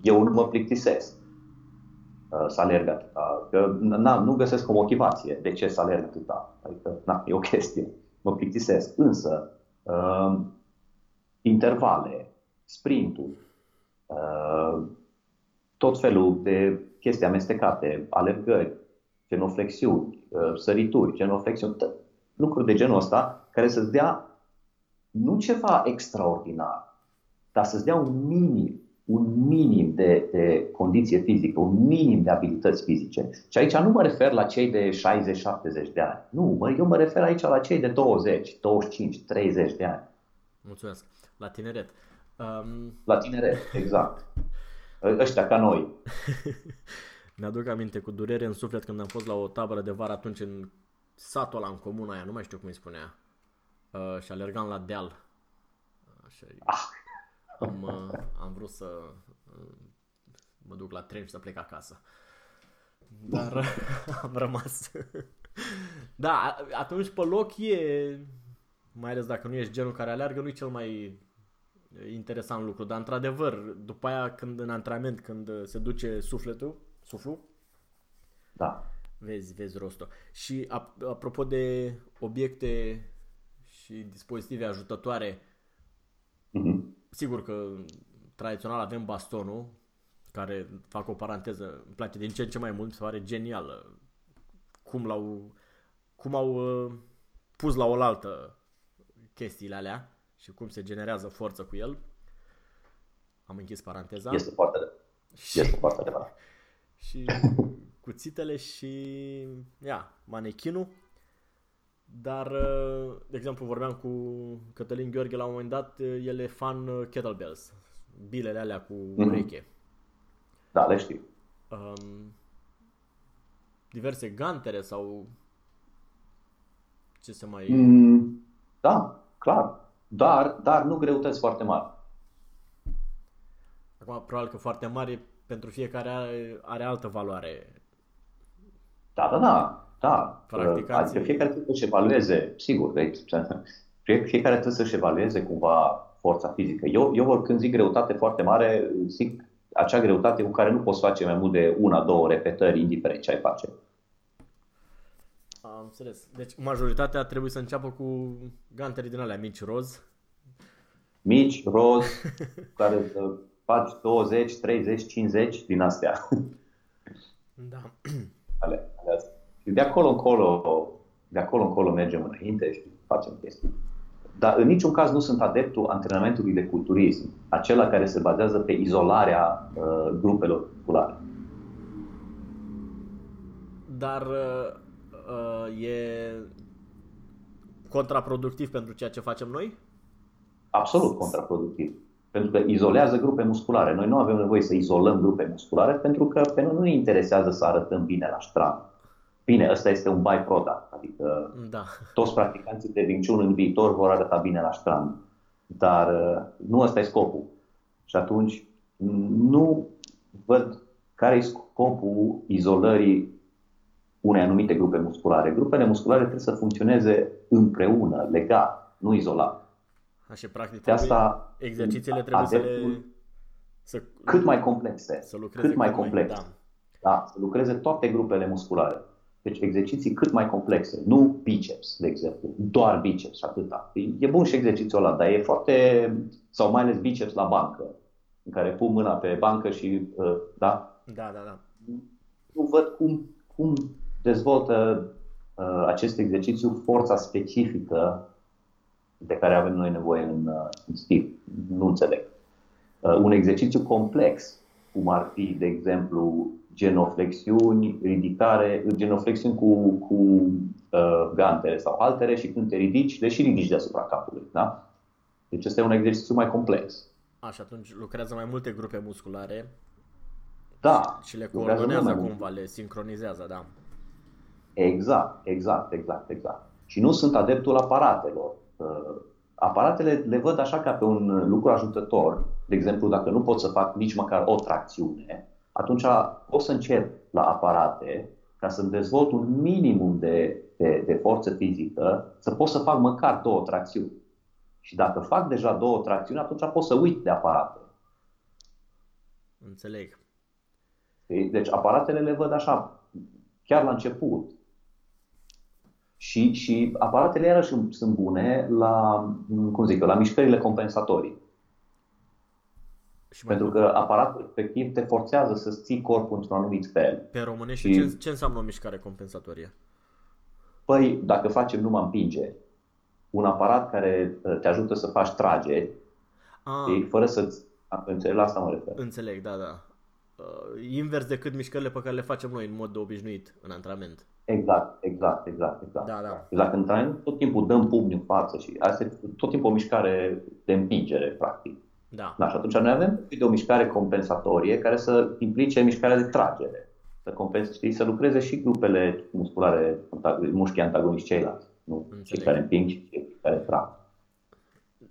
eu nu mă plictisesc uh, să alerg atâta. Că na, nu găsesc o motivație de ce să alerg atâta. Adică, na, e o chestie mă plictisesc. Însă, uh, intervale, sprintul, uh, tot felul de chestii amestecate, alergări, genoflexiuni, uh, sărituri, genoflexiuni, lucruri de genul ăsta care să-ți dea nu ceva extraordinar, dar să-ți dea un minim un minim de, de condiție fizică, un minim de abilități fizice. Și aici nu mă refer la cei de 60-70 de ani. Nu, mă, eu mă refer aici la cei de 20, 25, 30 de ani. Mulțumesc. La tineret. Um... La tineret, exact. (laughs) Ăștia ca noi. Mi-aduc aminte cu durere în suflet când am fost la o tabără de vară atunci în satul ăla, în comuna aia, nu mai știu cum îi spunea. Uh, și alergam la deal. Așa, ah am, uh, am vrut să uh, mă duc la tren și să plec acasă. Dar (laughs) am rămas. (laughs) da, atunci pe loc e, mai ales dacă nu ești genul care aleargă, nu e cel mai interesant lucru. Dar într-adevăr, după aia când în antrenament, când se duce sufletul, suflu, da. vezi, vezi rostul. Și apropo de obiecte și dispozitive ajutătoare, mm-hmm sigur că tradițional avem bastonul, care fac o paranteză, îmi place din ce în ce mai mult, mi se pare genial cum l-au cum au uh, pus la oaltă chestiile alea și cum se generează forță cu el. Am închis paranteza. Este foarte de. Și, este foarte de. (laughs) Și cuțitele și, ia, manechinul. Dar, uh, de exemplu, vorbeam cu Cătălin Gheorghe la un moment dat, uh, el e fan uh, kettlebells, bilele alea cu Mhm. ureche. Da, le știu. Um, diverse gantere sau ce se mai... Mm, da, clar. Dar, dar nu greutăți foarte mari. Acum, probabil că foarte mare pentru fiecare are, are altă valoare. Da, da, da. Da. Practicații- Adică fiecare trebuie să-și evalueze, sigur, deci, (laughs) fie- fiecare trebuie să-și evalueze cumva forța fizică. Eu, eu când zic greutate foarte mare, zic acea greutate cu care nu poți face mai mult de una, două repetări, indiferent ce ai face. Am înțeles. Deci majoritatea trebuie să înceapă cu gantere din alea mici roz. Mici, roz, (laughs) care să faci 20, 30, 50 din astea. Da. ale, ale astea. Și de acolo încolo, de acolo încolo mergem înainte și facem chestii. Dar în niciun caz nu sunt adeptul antrenamentului de culturism, acela care se bazează pe izolarea uh, grupelor musculare. Dar uh, uh, e contraproductiv pentru ceea ce facem noi? Absolut contraproductiv. Pentru că izolează grupe musculare. Noi nu avem nevoie să izolăm grupe musculare pentru că pe noi nu ne interesează să arătăm bine la strand. Bine, ăsta este un byproduct, adică Da. toți practicanții de Wing Chun în viitor vor arăta bine la strand. Dar uh, nu ăsta e scopul. Și atunci nu văd care e scopul izolării unei anumite grupe musculare. Grupele musculare trebuie să funcționeze împreună, legat, nu izolat. Așa, practic, De asta exercițiile trebuie să le... adeptul Să, cât mai complexe. să lucreze cât mai complex. Da. Da, să lucreze toate grupele musculare. Deci exerciții cât mai complexe, nu biceps, de exemplu, doar biceps și atâta. E- E bun și exercițiul ăla, dar e foarte, sau mai ales biceps la bancă, în care pun mâna pe bancă și, uh, da, Da, da, da. nu văd cum, cum dezvoltă uh, acest exercițiu forța specifică de care avem noi nevoie în, uh, în stil. Nu înțeleg. Uh, un exercițiu complex, cum ar fi, de exemplu, genoflexiuni, ridicare, genoflexiuni cu, cu uh, gantere sau haltere și când te ridici, le și ridici deasupra capului. Da? Deci este un exercițiu mai complex. Așa, atunci lucrează mai multe grupe musculare Da, și le lucrează coordonează mult mai mult. cumva, le sincronizează, da. Exact, exact, exact, exact. Și nu sunt adeptul aparatelor. Uh, Aparatele le văd așa ca pe un lucru ajutător. De exemplu, dacă nu pot să fac nici măcar o tracțiune, atunci pot să încep la aparate ca să-mi dezvolt un minimum de, de, de forță fizică, să pot să fac măcar două tracțiuni. Și dacă fac deja două tracțiuni, atunci pot să uit de aparate. Înțeleg. Știi? Deci aparatele le văd așa, chiar la început. Și, și aparatele iarăși sunt bune la, cum zic eu, la mișcările compensatorii. Și mai Pentru că aparatul respectiv te forțează să-ți ții corpul într-un anumit fel. pe românești, și- ce, ce înseamnă o mișcare compensatorie? Păi, dacă facem numai împinge, un aparat care uh, te ajută să faci trageri, Ah, știi, fără să-ți... Înțelegi, la asta mă refer. înțeleg, da, da. Uh, invers decât mișcările pe care le facem noi în mod obișnuit în antrenament. Exact, exact, exact, exact. Da, da. Exact, în antrenament tot timpul dăm pumni în față și asta e tot timpul o mișcare de împingere, practic. Da. Da, și atunci noi avem nevoie de o mișcare compensatorie care să implice mișcarea de tragere. Să, compens, știi, să lucreze și grupele musculare, antag- mușchii antagoniști ceilalți. Nu cei Înțeleg. care împing și cei care trag.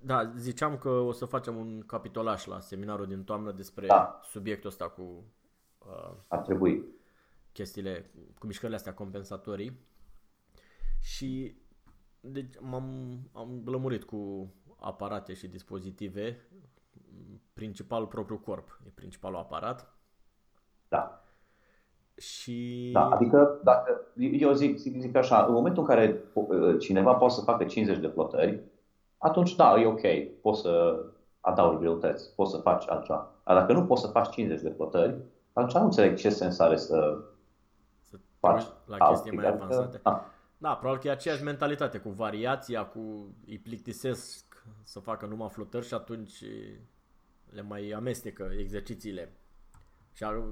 Da, ziceam că o să facem un capitolaș la seminarul din toamnă despre Da. subiectul ăsta cu uh, Ar trebui. chestiile, cu mișcările astea compensatorii. Și deci m-am am lămurit cu aparate și dispozitive, principal propriul corp, e principalul aparat. Da. Și da. Adică, dacă, eu zic, zic, zic așa, în momentul în care uh, cineva poate să facă 50 de flotări, atunci da, e ok, poți să adaugi greutăți, poți să faci altceva. Dar dacă nu poți să faci 50 de flotări, atunci nu înțeleg ce sens are să să te faci uiți la chestii mai altfel. avansate. Da. Da, probabil că e aceeași mentalitate cu variația, cu îi plictisesc să facă numai flotări și atunci le mai amestecă exercițiile. Și ar,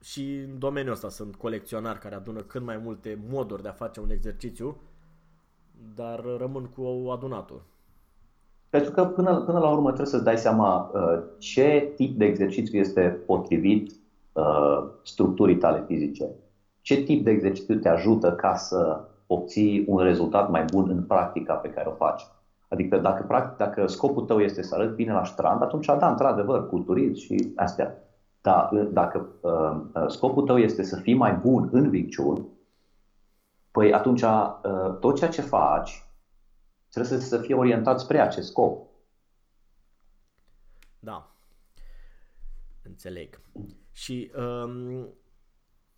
și în domeniul ăsta sunt colecționari care adună cât mai multe moduri de a face un exercițiu, dar rămân cu adunatul. Pentru că până, până la urmă trebuie să-ți dai seama uh, ce tip de exercițiu este potrivit uh, structurii tale fizice. Ce tip de exercițiu te ajută ca să obții un rezultat mai bun în practica pe care o faci. Adică dacă, practic, dacă scopul tău este să arăți bine la strand, atunci da, într-adevăr, culturism și astea. Dar dacă uh, uh, scopul tău este să fii mai bun în Wing păi atunci uh, tot ceea ce faci trebuie să, să fie orientat spre acest scop. Da. Înțeleg. Și um,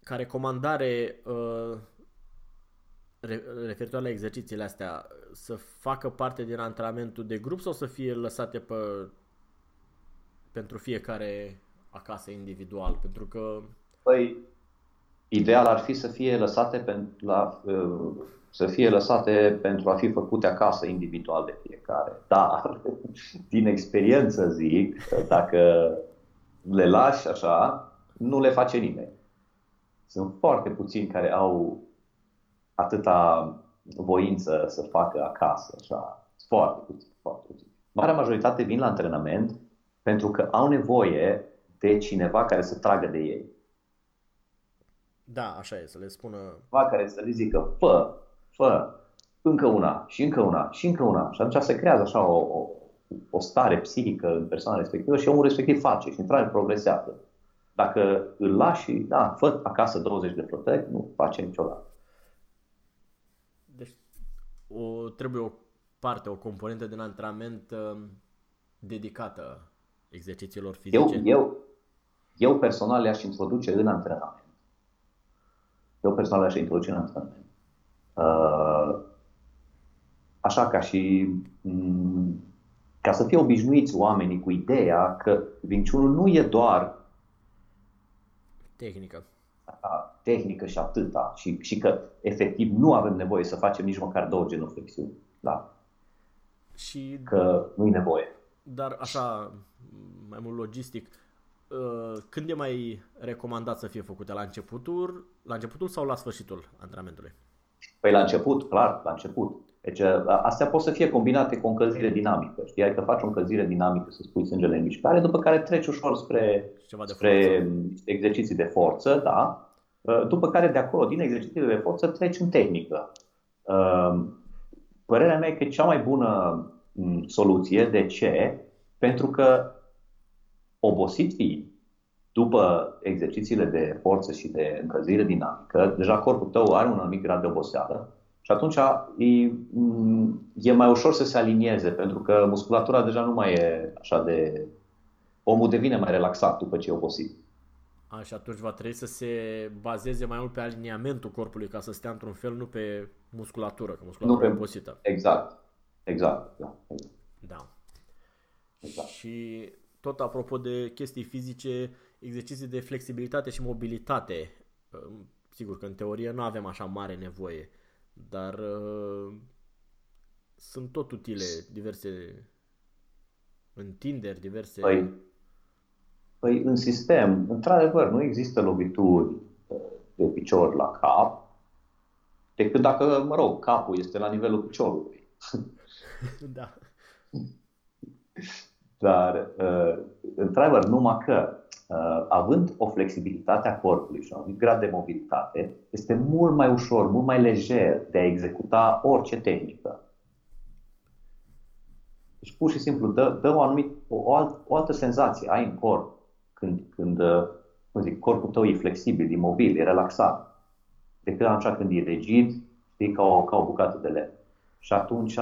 ca recomandare uh, referitor la exercițiile astea, să facă parte din antrenamentul de grup sau să fie lăsate pe, pentru fiecare acasă individual? Pentru că... Păi, ideal ar fi să fie lăsate pentru, la, uh, să fie lăsate pentru a fi făcute acasă individual de fiecare. Dar, (laughs) din experiență zic, dacă le lași așa, nu le face nimeni. Sunt foarte puțini care au atâta voință să facă acasă. Așa. Foarte puțin, foarte puțin. Marea majoritate vin la antrenament pentru că au nevoie de cineva care să tragă de ei. Da, așa e, să le spună... Cineva care să le zică, fă, fă, încă una și încă una și încă una. Și atunci se creează așa o, o, o stare psihică în persoana respectivă și omul respectiv face și într progresează. Dacă îl lași, da, fă acasă 20 de flotări, nu face niciodată o, trebuie o parte, o componentă din antrenament uh, dedicată exercițiilor fizice? Eu, eu, eu personal le-aș introduce în antrenament. Eu personal le-aș introduce în antrenament. Uh, așa ca și um, ca să fie obișnuiți oamenii cu ideea că vinciunul nu e doar tehnică tehnică și atâta și, și că efectiv nu avem nevoie să facem nici măcar două genuflexiuni. Da. Și, că nu e nevoie. Dar așa, mai mult logistic, uh, când e mai recomandat să fie făcute? La începutul, la începutul sau la sfârșitul antrenamentului? Păi la început, clar, la început. Deci uh, astea pot să fie combinate cu o încălzire dinamică. Știi, adică faci o încălzire dinamică să spui sângele în mișcare, după care treci ușor spre, Ceva de spre forță. exerciții de forță, da, Uh, după care de acolo, din exercițiile de forță, treci în tehnică. Uh, părerea mea e că e cea mai bună mm, soluție. De ce? Pentru că obosit fiind, după exercițiile de forță și de încălzire dinamică, deja corpul tău are un anumit grad de oboseală și atunci e, mm, e mai ușor să se alinieze, pentru că musculatura deja nu mai e așa de... Omul devine mai relaxat după ce e obosit. A, și atunci va trebui să se bazeze mai mult pe aliniamentul corpului ca să stea într-un fel, nu pe musculatură, că musculatura nu pe... e obosită. Exact. Exact. Da. Exact. da. Exact. Și tot apropo de chestii fizice, exerciții de flexibilitate și mobilitate. Sigur că în teorie nu avem așa mare nevoie, dar uh, sunt tot utile diverse întinderi, diverse... Păi, Păi în sistem, într-adevăr, nu există lovituri uh, de picior la cap, decât dacă, mă rog, capul este la nivelul piciorului. (laughs) Da. Dar, uh, într-adevăr, numai că, uh, având o flexibilitate a corpului și un anumit grad de mobilitate, este mult mai ușor, mult mai lejer de a executa orice tehnică. Deci, pur și simplu, dă, dă o, anumit, o, alt, o altă senzație, ai în corp când, când uh, cum zic, corpul tău e flexibil, imobil, e relaxat, decât atunci când e rigid, știi, ca o, ca o bucată de lemn. Și atunci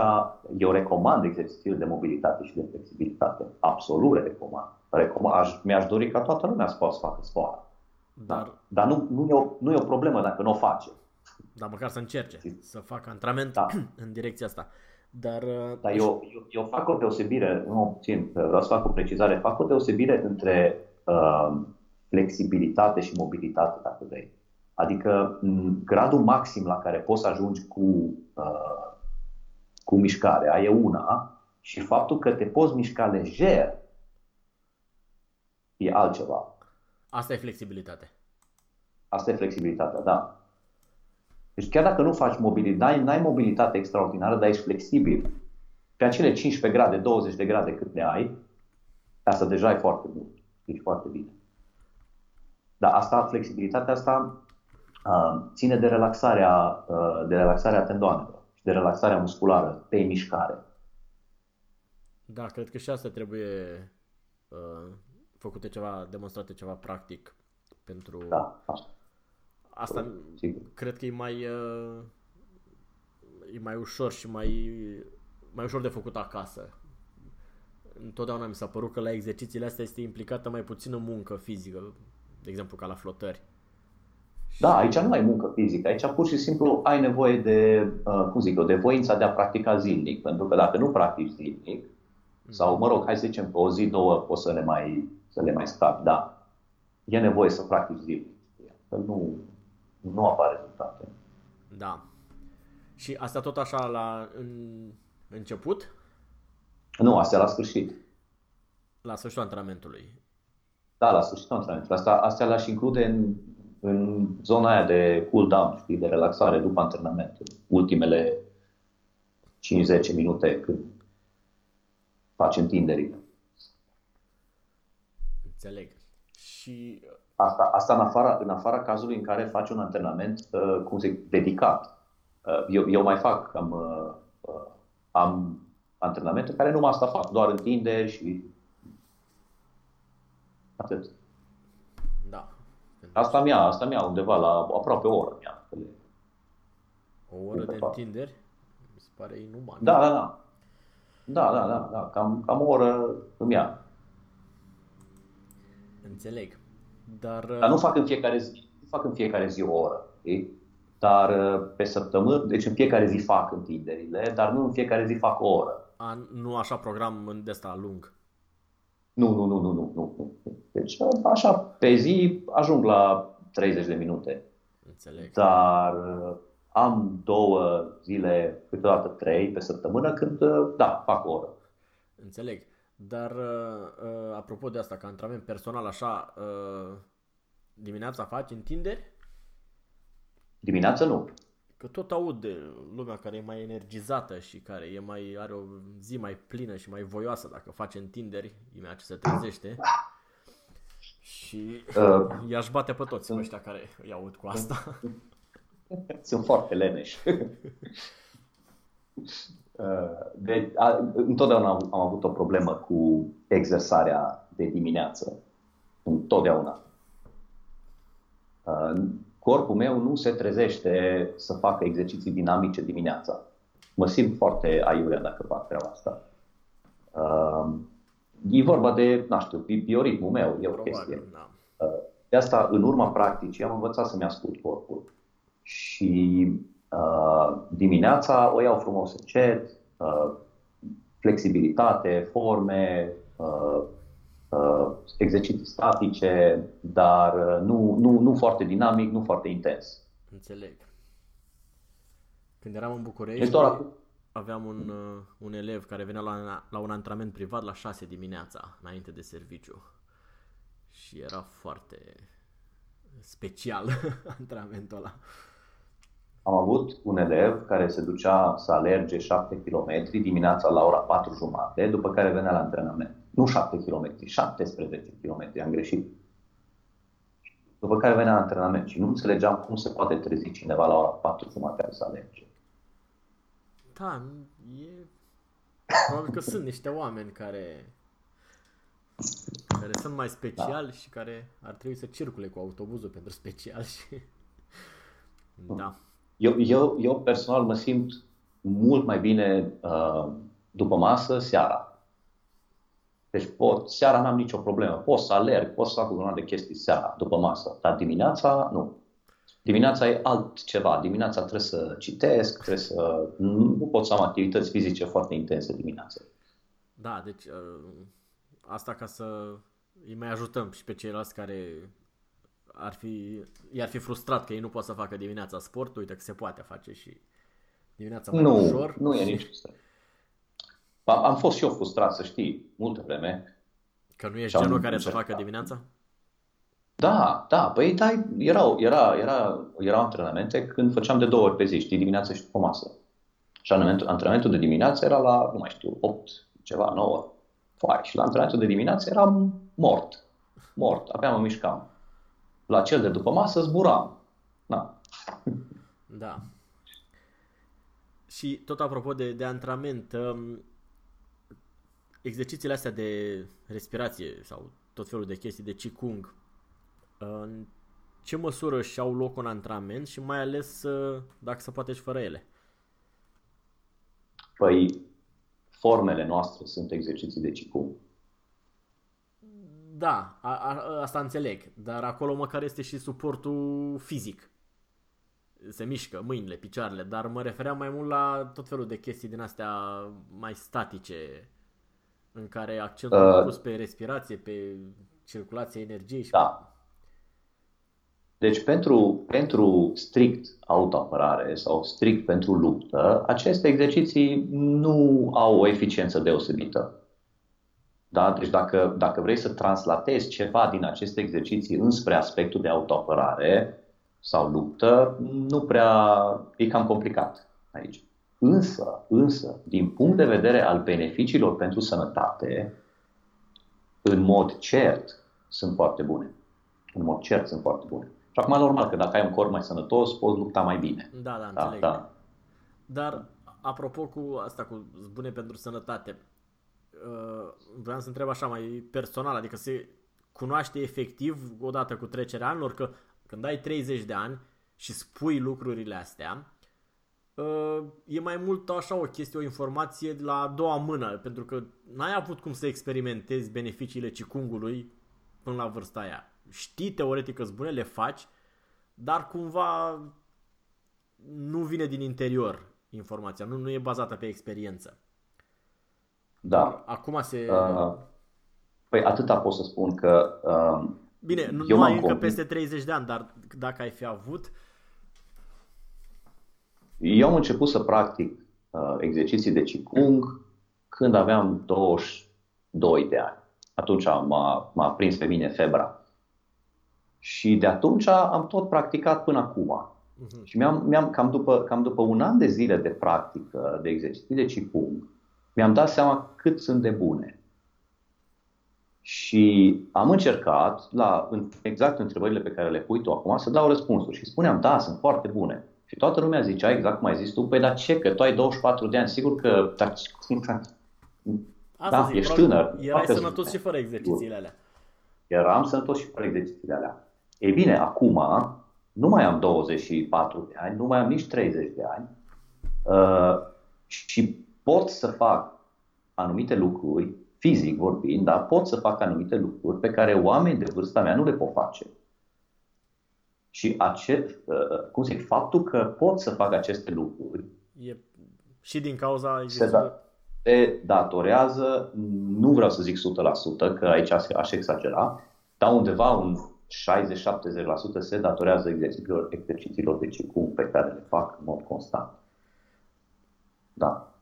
eu recomand exercițiile de mobilitate și de flexibilitate. Absolut le recomand. recomand. Aș, mi-aș dori ca toată lumea să poată să facă sport. Dar, Dar nu, nu, e o, nu e o problemă dacă nu o face. Dar măcar să încerce, să facă antrenament da. (clears throat) în direcția asta. Dar, uh, Dar eu, eu, eu fac o deosebire, nu puțin, vreau să fac o precizare, fac o deosebire între uh, flexibilitate și mobilitate, dacă vrei. Adică gradul maxim la care poți să ajungi cu, uh, cu mișcarea e una și faptul că te poți mișca lejer e altceva. Asta e flexibilitate. Asta e flexibilitatea, da. Deci chiar dacă nu faci mobilitate, n-ai mobilitate extraordinară, dar ești flexibil, pe acele 15 grade, 20 de grade cât le ai, asta deja e foarte bun. Ești foarte bine. Dar asta, flexibilitatea asta uh, ține de relaxarea, uh, de relaxarea tendoanelor și de relaxarea musculară pe mișcare. Da, cred că și asta trebuie uh, făcute ceva, demonstrate ceva practic pentru... Da, asta. Asta Sigur. cred că e mai, uh, e mai ușor și mai, mai ușor de făcut acasă. Întotdeauna mi s-a părut că la exercițiile astea este implicată mai puțină muncă fizică, de exemplu ca la flotări. Da, aici nu ai muncă fizică, aici pur și simplu ai nevoie de, uh, cum zic eu, de voința de a practica zilnic, pentru că dacă nu practici zilnic, sau mă rog, hai să zicem că o zi, două poți să le mai, să le mai scapi, da, e nevoie să practici zilnic, că nu, nu apare rezultate. Da. Și asta tot așa la în, început? Nu, asta la sfârșit. La sfârșitul antrenamentului. Da, la sfârșitul antrenamentului. Asta, astea le-aș include în, în zona aia de cool down, știi, de relaxare după antrenament. Ultimele 5-10 minute când faci întinderile. Înțeleg. Și Asta, asta în, afara, în afara cazului în care faci un antrenament, uh, cum zic, dedicat. Uh, eu, eu mai fac, am, uh, uh, am antrenamente care nu asta fac, doar întinderi și atât. Da. Asta mi-a, asta mi-a undeva la aproape o oră mi-a. O oră de întinderi? Mi se pare inuman. Da, da, da. Da, da, da, da. Cam, cam o oră îmi ia. Înțeleg. Dar, Dar nu fac în fiecare zi, nu fac în fiecare zi o oră. Okay? Dar uh, pe săptămână, deci în fiecare zi fac întinderile, dar nu în fiecare zi fac o oră. A, nu așa program de ăsta lung. Nu, nu, nu, nu, nu, nu. Deci așa, pe zi ajung la 30 de minute. Înțeleg. Dar uh, am două zile, câteodată trei pe săptămână, când, uh, da, fac o oră. Înțeleg. Dar, uh, uh, apropo de asta, ca antrenament personal, așa, uh, dimineața faci întinderi? Dimineața nu. Că tot aud de lumea care e mai energizată și care e mai, are o zi mai plină și mai voioasă dacă face întinderi, imediat ce se trezește. Și uh, i-aș bate pe toți sunt, ăștia care îi aud cu asta. (laughs) Sunt foarte leneși. (laughs) De, a, întotdeauna am, am avut o problemă cu exersarea de dimineață. Întotdeauna. Corpul meu nu se trezește să facă exerciții dinamice dimineața. Mă simt foarte aiurea dacă fac treaba asta. E vorba de, nu știu, bioritmul meu, e o Probabil, chestie. Da. De asta, în urma practicii, am învățat să-mi ascult corpul. Și Uh, dimineața o iau frumos încet, uh, flexibilitate, forme, uh, uh, exerciții statice, dar uh, nu, nu, nu foarte dinamic, nu foarte intens. Înțeleg. Când eram în București, doar... aveam un, uh, un elev care venea la, la un antrenament privat la 6 dimineața, înainte de serviciu. Și era foarte special (laughs) antrenamentul ăla. Am avut un elev care se ducea să alerge 7 km dimineața la ora 4 jumate, după care venea la antrenament. Nu 7 km, 17 km, am greșit. După care venea la antrenament și nu înțelegeam cum se poate trezi cineva la ora 4 jumate să alerge. Da, e... Probabil că sunt niște oameni care care sunt mai speciali da. și care ar trebui să circule cu autobuzul pentru special și... Da. Eu, eu, eu personal mă simt mult mai bine uh, după masă, seara. Deci pot, seara n-am nicio problemă. Pot să alerg, pot să fac o de chestii seara, după masă. Dar dimineața, nu. Dimineața e altceva. Dimineața trebuie să citesc, trebuie să... Nu pot să am activități fizice foarte intense dimineața. Da, deci uh, asta ca să îi mai ajutăm și pe ceilalți care ar fi, i-ar fi frustrat că ei nu pot să facă dimineața sport, uite că se poate face și dimineața mai nu, ușor. Nu, e nici frustrat. Am fost și eu frustrat, să știi, multă vreme. Că nu ești genul care să facă dimineața? Da, da, păi da, erau, era, era, erau antrenamente când făceam de două ori pe zi, știi, dimineața și după masă. Și antrenamentul, antrenamentul de dimineață era la, nu mai știu, 8, ceva, 9, foai. Și la antrenamentul de dimineață eram mort. Mort, abia mă mișcam. La cel de după masă zburam. Da. Da. Și tot apropo de, de antrenament, um, exercițiile astea de respirație sau tot felul de chestii de Qigong, în ce măsură și au loc în antrenament și mai ales uh, dacă se poate și fără ele? Păi, formele noastre sunt exerciții de Qigong. Da, a, a, asta înțeleg, dar acolo măcar este și suportul fizic. Se mișcă mâinile, picioarele, dar mă refeream mai mult la tot felul de chestii din astea mai statice, în care accentul uh, pus pe respirație, pe circulație energiei și da. Deci pentru, pentru strict autoapărare sau strict pentru luptă, aceste exerciții nu au o eficiență deosebită. Da? Deci dacă, dacă vrei să translatezi ceva din aceste exerciții înspre aspectul de autoapărare sau luptă, nu prea e cam complicat aici. Însă, însă, din punct de vedere al beneficiilor pentru sănătate, în mod cert, sunt foarte bune. În mod cert sunt foarte bune. Și acum, normal că dacă ai un corp mai sănătos, poți lupta mai bine. Da, da, înțeleg. Da, da. Dar, apropo cu asta, cu bune pentru sănătate, uh, vreau să întreb așa mai personal, adică se cunoaște efectiv odată cu trecerea anilor că când ai 30 de ani și spui lucrurile astea, uh, e mai mult așa o chestie, o informație la a doua mână, pentru că n-ai avut cum să experimentezi beneficiile cicungului până la vârsta aia. Știi teoretic că bune, le faci, dar cumva nu vine din interior informația, nu, nu e bazată pe experiență. Da. Acum se... Uh, păi atâta pot să spun că... Uh, Bine, nu, nu ai încă convins... peste 30 de ani, dar dacă ai fi avut... Eu am început să practic uh, exerciții de Qigong când aveam 22 de ani. Atunci m-a, m-a prins pe mine febra. Și de atunci am tot practicat până acum. Uh-huh. Și mi-am, mi-am cam, după, cam după un an de zile de practică, de exerciții de Qigong, mi-am dat seama cât sunt de bune. Și am încercat, la exact întrebările pe care le pui tu acum, să dau răspunsuri. Și spuneam, da, sunt foarte bune. Și toată lumea zicea, exact cum ai zis tu, păi dar ce, că tu ai 24 de ani, sigur că... Dar, Asta da, zic, ești tânăr. Erai sănătos și fără exercițiile alea. Eram sănătos și fără exercițiile alea. Ei bine, acum nu mai am 24 de ani, nu mai am nici 30 de ani uh, și pot să fac anumite lucruri, fizic vorbind, dar pot să fac anumite lucruri pe care oameni de vârsta mea nu le pot face. Și acest, uh, cum zic, faptul că pot să fac aceste lucruri e și din cauza se, da, se datorează, nu vreau să zic 100%, că aici aș exagera, dar undeva un 60-70% se datorează exercițiilor, exercițiilor de cicum pe care le fac în mod constant. Da.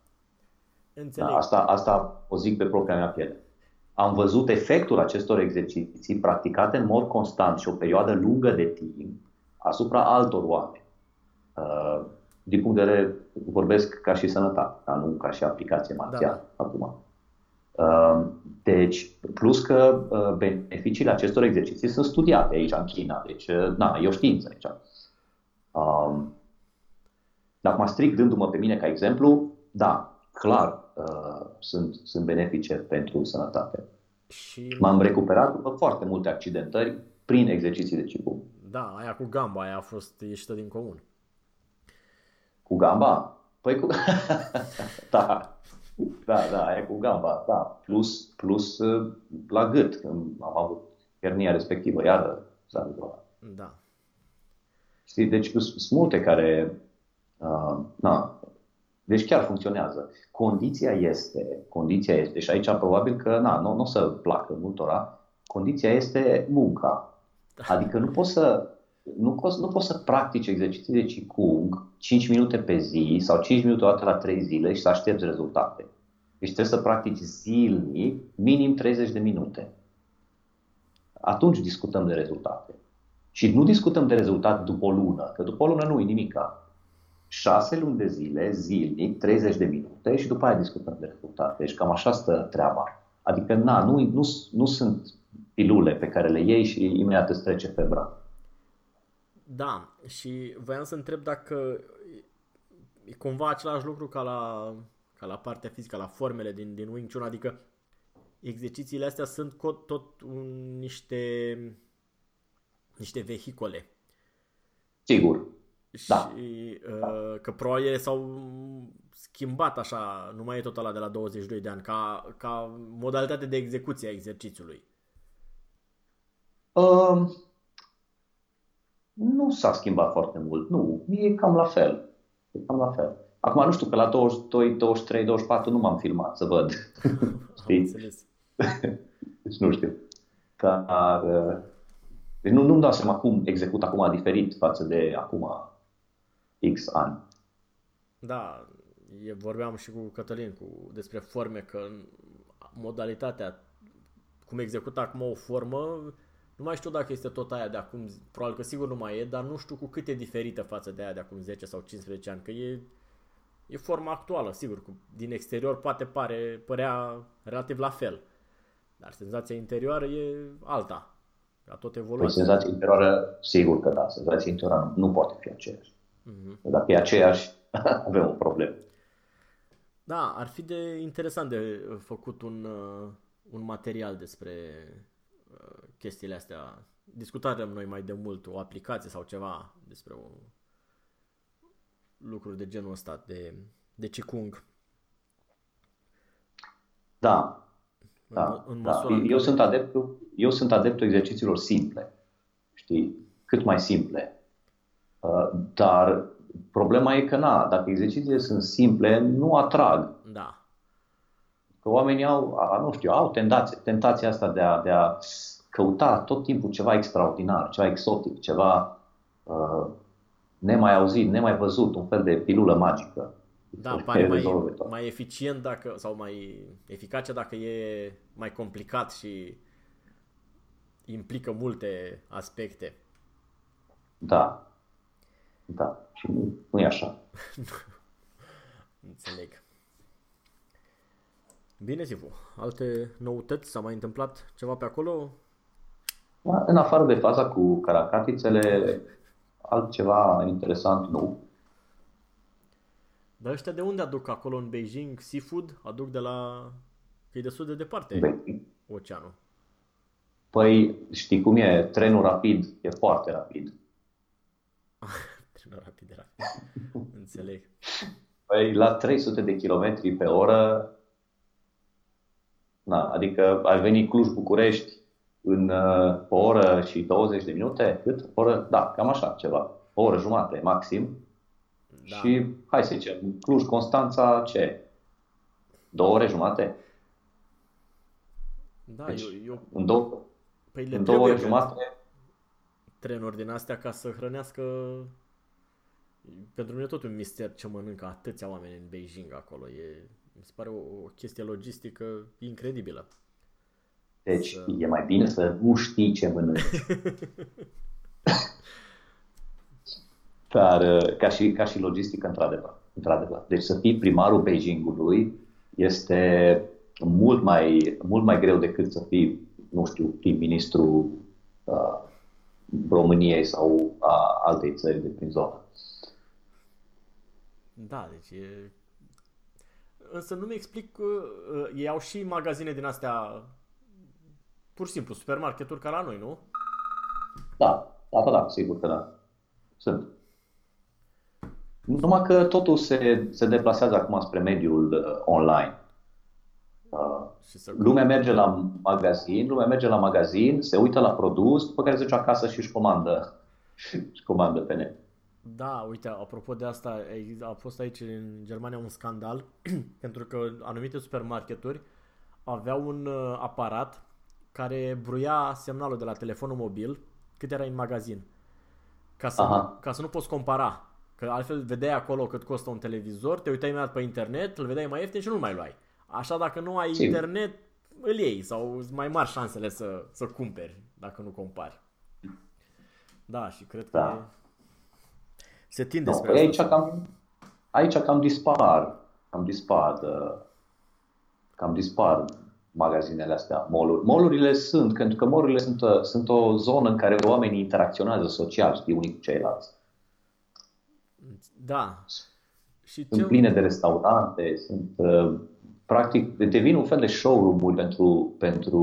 Înțeleg. da asta, asta o zic pe propria mea piele. Am văzut efectul acestor exerciții practicate în mod constant și o perioadă lungă de timp asupra altor oameni. Uh, din punct de vedere, vorbesc ca și sănătate, dar nu ca și aplicație marțială da, da. acum. Uh, deci, plus că uh, beneficiile acestor exerciții sunt studiate aici în China, deci, na, e o știință aici. Um, acum, strict dându-mă pe mine ca exemplu, da, clar, uh, sunt, sunt benefice pentru sănătate. Și... M-am recuperat după foarte multe accidentări prin exerciții de Qigong. Da, aia cu gamba, aia a fost ieșită din comun. Cu gamba? Păi cu... (laughs) da, da, da, aia cu gamba, da. Plus, plus uh, la gât, când am avut hernia respectivă, iar s-a întâmplat. Da. Știi, deci sunt multe care, uh, na, deci chiar funcționează. Condiția este, condiția este, și aici probabil că na, nu, nu o să placă multora, condiția este munca. Da. Adică nu poți să, nu poți, nu poți să practici exerciții de Qigong 5 minute pe zi sau 5 minute o dată la 3 zile și să aștepți rezultate. Deci trebuie să practici zilnic minim 30 de minute. atunci discutăm de rezultate. Și nu discutăm de rezultate după o lună, că după o lună nu e nimica. Șase luni de zile, zilnic, 30 de minute și după aia discutăm de rezultate. Deci cam așa stă treaba. Adică na, nu, nu, nu sunt pilule pe care le iei și imediat îți trece febra. Da, și voiam să întreb dacă e cumva același lucru ca la, ca la partea fizică, la formele din, din Wing Chun, adică exercițiile astea sunt tot un, niște, niște vehicole. Sigur. Și da. Uh, că probabil ele s-au schimbat așa, nu mai e tot ăla de la 22 de ani, ca, ca modalitate de execuție a exercițiului. Uh, nu s-a schimbat foarte mult, nu, e cam la fel. E cam la fel. Acum nu știu că la 22, 23, 24 nu m-am filmat să văd. (laughs) Știi? deci nu știu. Dar, uh, deci nu, nu-mi dau seama cum execut acum diferit față de acum X ani. Da, e, vorbeam și cu Cătălin cu, despre forme, că modalitatea, cum execută acum o formă, nu mai știu dacă este tot aia de acum, probabil că sigur nu mai e, dar nu știu cu cât e diferită față de aia de acum 10 sau 15 ani, că e, e forma actuală, sigur, din exterior poate pare, părea relativ la fel, dar senzația interioară e alta, ca tot evoluat. Păi senzația interioară, sigur că da, senzația interioară nu, nu poate fi aceeași. Uh-huh. Dacă e aceeași, (laughs) avem o problemă. Da, ar fi de interesant de făcut un, uh, un material despre uh, chestiile astea. Discutarăm noi mai de mult o aplicație sau ceva despre o, lucruri de genul ăsta de, de Qigong. Da. da, în, în da. Eu, sunt adeptul, eu sunt adeptul exercițiilor simple. Știi? Cât mai simple. Uh, dar problema e că, na, dacă exercițiile sunt simple, nu atrag. Da. Că oamenii au, a, nu știu, au tentația, tentația asta de a, de a căuta tot timpul ceva extraordinar, ceva exotic, ceva uh, nemai auzit, nemai văzut, un fel de pilulă magică. Da, pare mai, mai eficient dacă, sau mai eficace dacă e mai complicat și implică multe aspecte. Da, da, și nu, nu e așa. (laughs) Înțeleg. Bine, Zivu. Alte noutăți? S-a mai întâmplat ceva pe acolo? Da, în afară de faza cu caracatițele, altceva interesant nu. Dar ăștia de unde aduc acolo în Beijing seafood? Aduc de la... că e destul de departe Beijing. oceanul. Păi știi cum e, trenul rapid e foarte rapid. (laughs) trenul rapid e rapid. (laughs) Înțeleg. Păi la 300 de km pe oră, na, adică ai venit Cluj-București în uh, o oră și 20 de minute, cât? O oră, da, cam așa ceva. O oră jumate maxim. Da. Și hai să zicem, Cluj-Constanța ce? Două ore jumate? Da, deci, eu, eu... În două, păi le în două ore jumate... Trenuri din astea ca să hrănească... Pentru mine tot un mister ce mănâncă atâția oameni în Beijing acolo. E, mi se pare o, o chestie logistică incredibilă. Deci să... e mai bine să nu știi ce mănânci. (laughs) Dar uh, ca și, ca și logistică, într-adevăr, într-adevăr. Deci să fii primarul Beijingului este mult mai, mult mai greu decât să fii, nu știu, prim-ministru uh, României sau a altei țări de prin zonă. Da, deci e... Însă nu mi explic, uh, ei au și magazine din astea pur și simplu, supermarketuri ca la noi, nu? Da, da, da, da, sigur că da. Sunt. Numai că totul se, se deplasează acum spre mediul uh, online. Uh, lumea merge la magazin, lumea merge la magazin, se uită la produs, după care se duce acasă și își comandă, (laughs) își comandă pe net. Da, uite, apropo de asta, a fost aici în Germania un scandal, (clears throat) pentru că anumite supermarketuri aveau un uh, aparat care bruia semnalul de la telefonul mobil cât era în magazin. Ca să, Aha. ca să nu poți compara. Că altfel vedeai acolo cât costă un televizor, te uitai imediat pe internet, îl vedeai mai ieftin și nu mai luai. Așa dacă nu ai Sim. internet, îl iei sau mai mari șansele să, să cumperi dacă nu compari. Da, și cred Da. că se tinde No, spre păi asta. aici cam, aici cam dispar, cam dispar, uh, cam dispar magazinele astea, mall-uri. Mall-urile sunt, pentru că mall-urile sunt, uh, sunt o zonă în care oamenii interacționează social, știi, unii cu ceilalți. Da. Și Sunt ce... pline de restaurante, sunt, uh, practic, devin un fel de showroom-uri pentru, pentru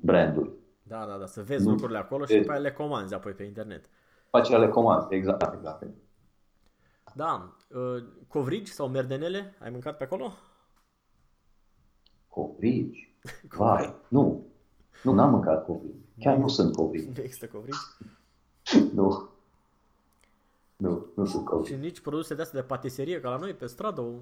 branduri. Da, da, da, să vezi Nu. lucrurile acolo și E- după aia le comanzi apoi pe internet. Faci ale comande, exact, exact. Da, uh, covrigi sau merdenele, ai mâncat pe acolo? (laughs) Covrigi? Vai, nu. Nu, n-am mâncat covrigi. Chiar nu sunt covrigi. Nu există covrigi. (laughs) Nu. Nu, nu sunt covrigi. Și nici produse de astea de patiserie, ca la noi pe stradă.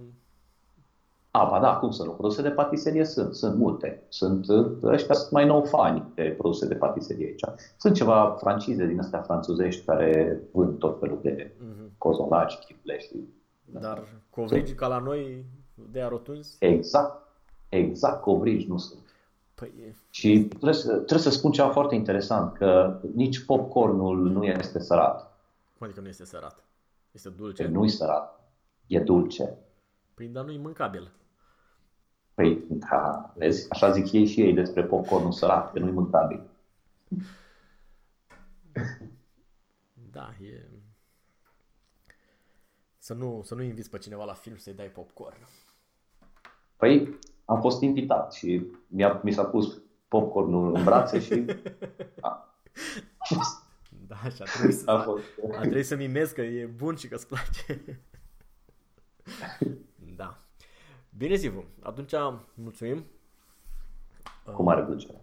Un- A, ba da, cum să nu? Produse de patiserie sunt, sunt multe. Sunt, uh, ăștia sunt mai nou fani de produse de patiserie aici. Sunt ceva francize din astea franțuzești care vând tot felul de Mhm. cozonaci, chifle și... Dar covrigi ca la noi de arotunzi, Exact, exact, covrigi nu sunt. păi e- Și trebuie să, trebuie să spun ceva foarte interesant, că nici popcornul nu este sărat. cum adică nu este sărat? Este Ce? dulce? Nu e sărat, e dulce. Păi dar nu e mâncabil. Păi, da, vezi, așa zic ei și ei despre popcornul sărat, că nu e mâncabil. (laughs) Da, e... Să nu, să nu inviți pe cineva la film să-i dai popcorn. Păi, am fost invitat și mi-a, mi s-a pus popcornul în brațe și (laughs) a, Da, și a trebuit să, a fost... a trebuit să mimez că e bun și că îți place. (laughs) Da. Bine, Zivu. Atunci mulțumim. Cu mare plăcere.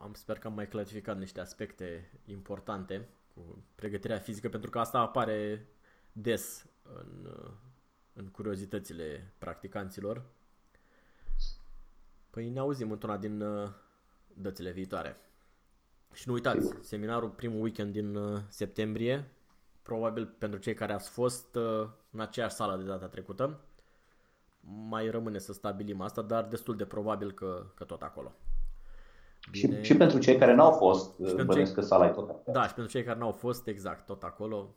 Am sper că am mai clarificat niște aspecte importante cu pregătirea fizică, pentru că asta apare des în, în curiozitățile practicanților. Păi ne auzim într-una din uh, dățile viitoare. Și nu uitați, seminarul primul weekend din uh, septembrie, probabil pentru cei care ați fost uh, în aceeași sală de data trecută, mai rămâne să stabilim asta, dar destul de probabil că, că tot acolo. Și, și pentru cei care n-au fost, pentru bănuiesc cei- că sala e tot acolo. Da, și pentru cei care n-au fost, exact, tot acolo,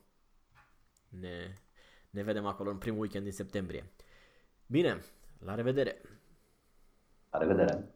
ne, ne vedem acolo în primul weekend din septembrie. Bine, la revedere! La revedere!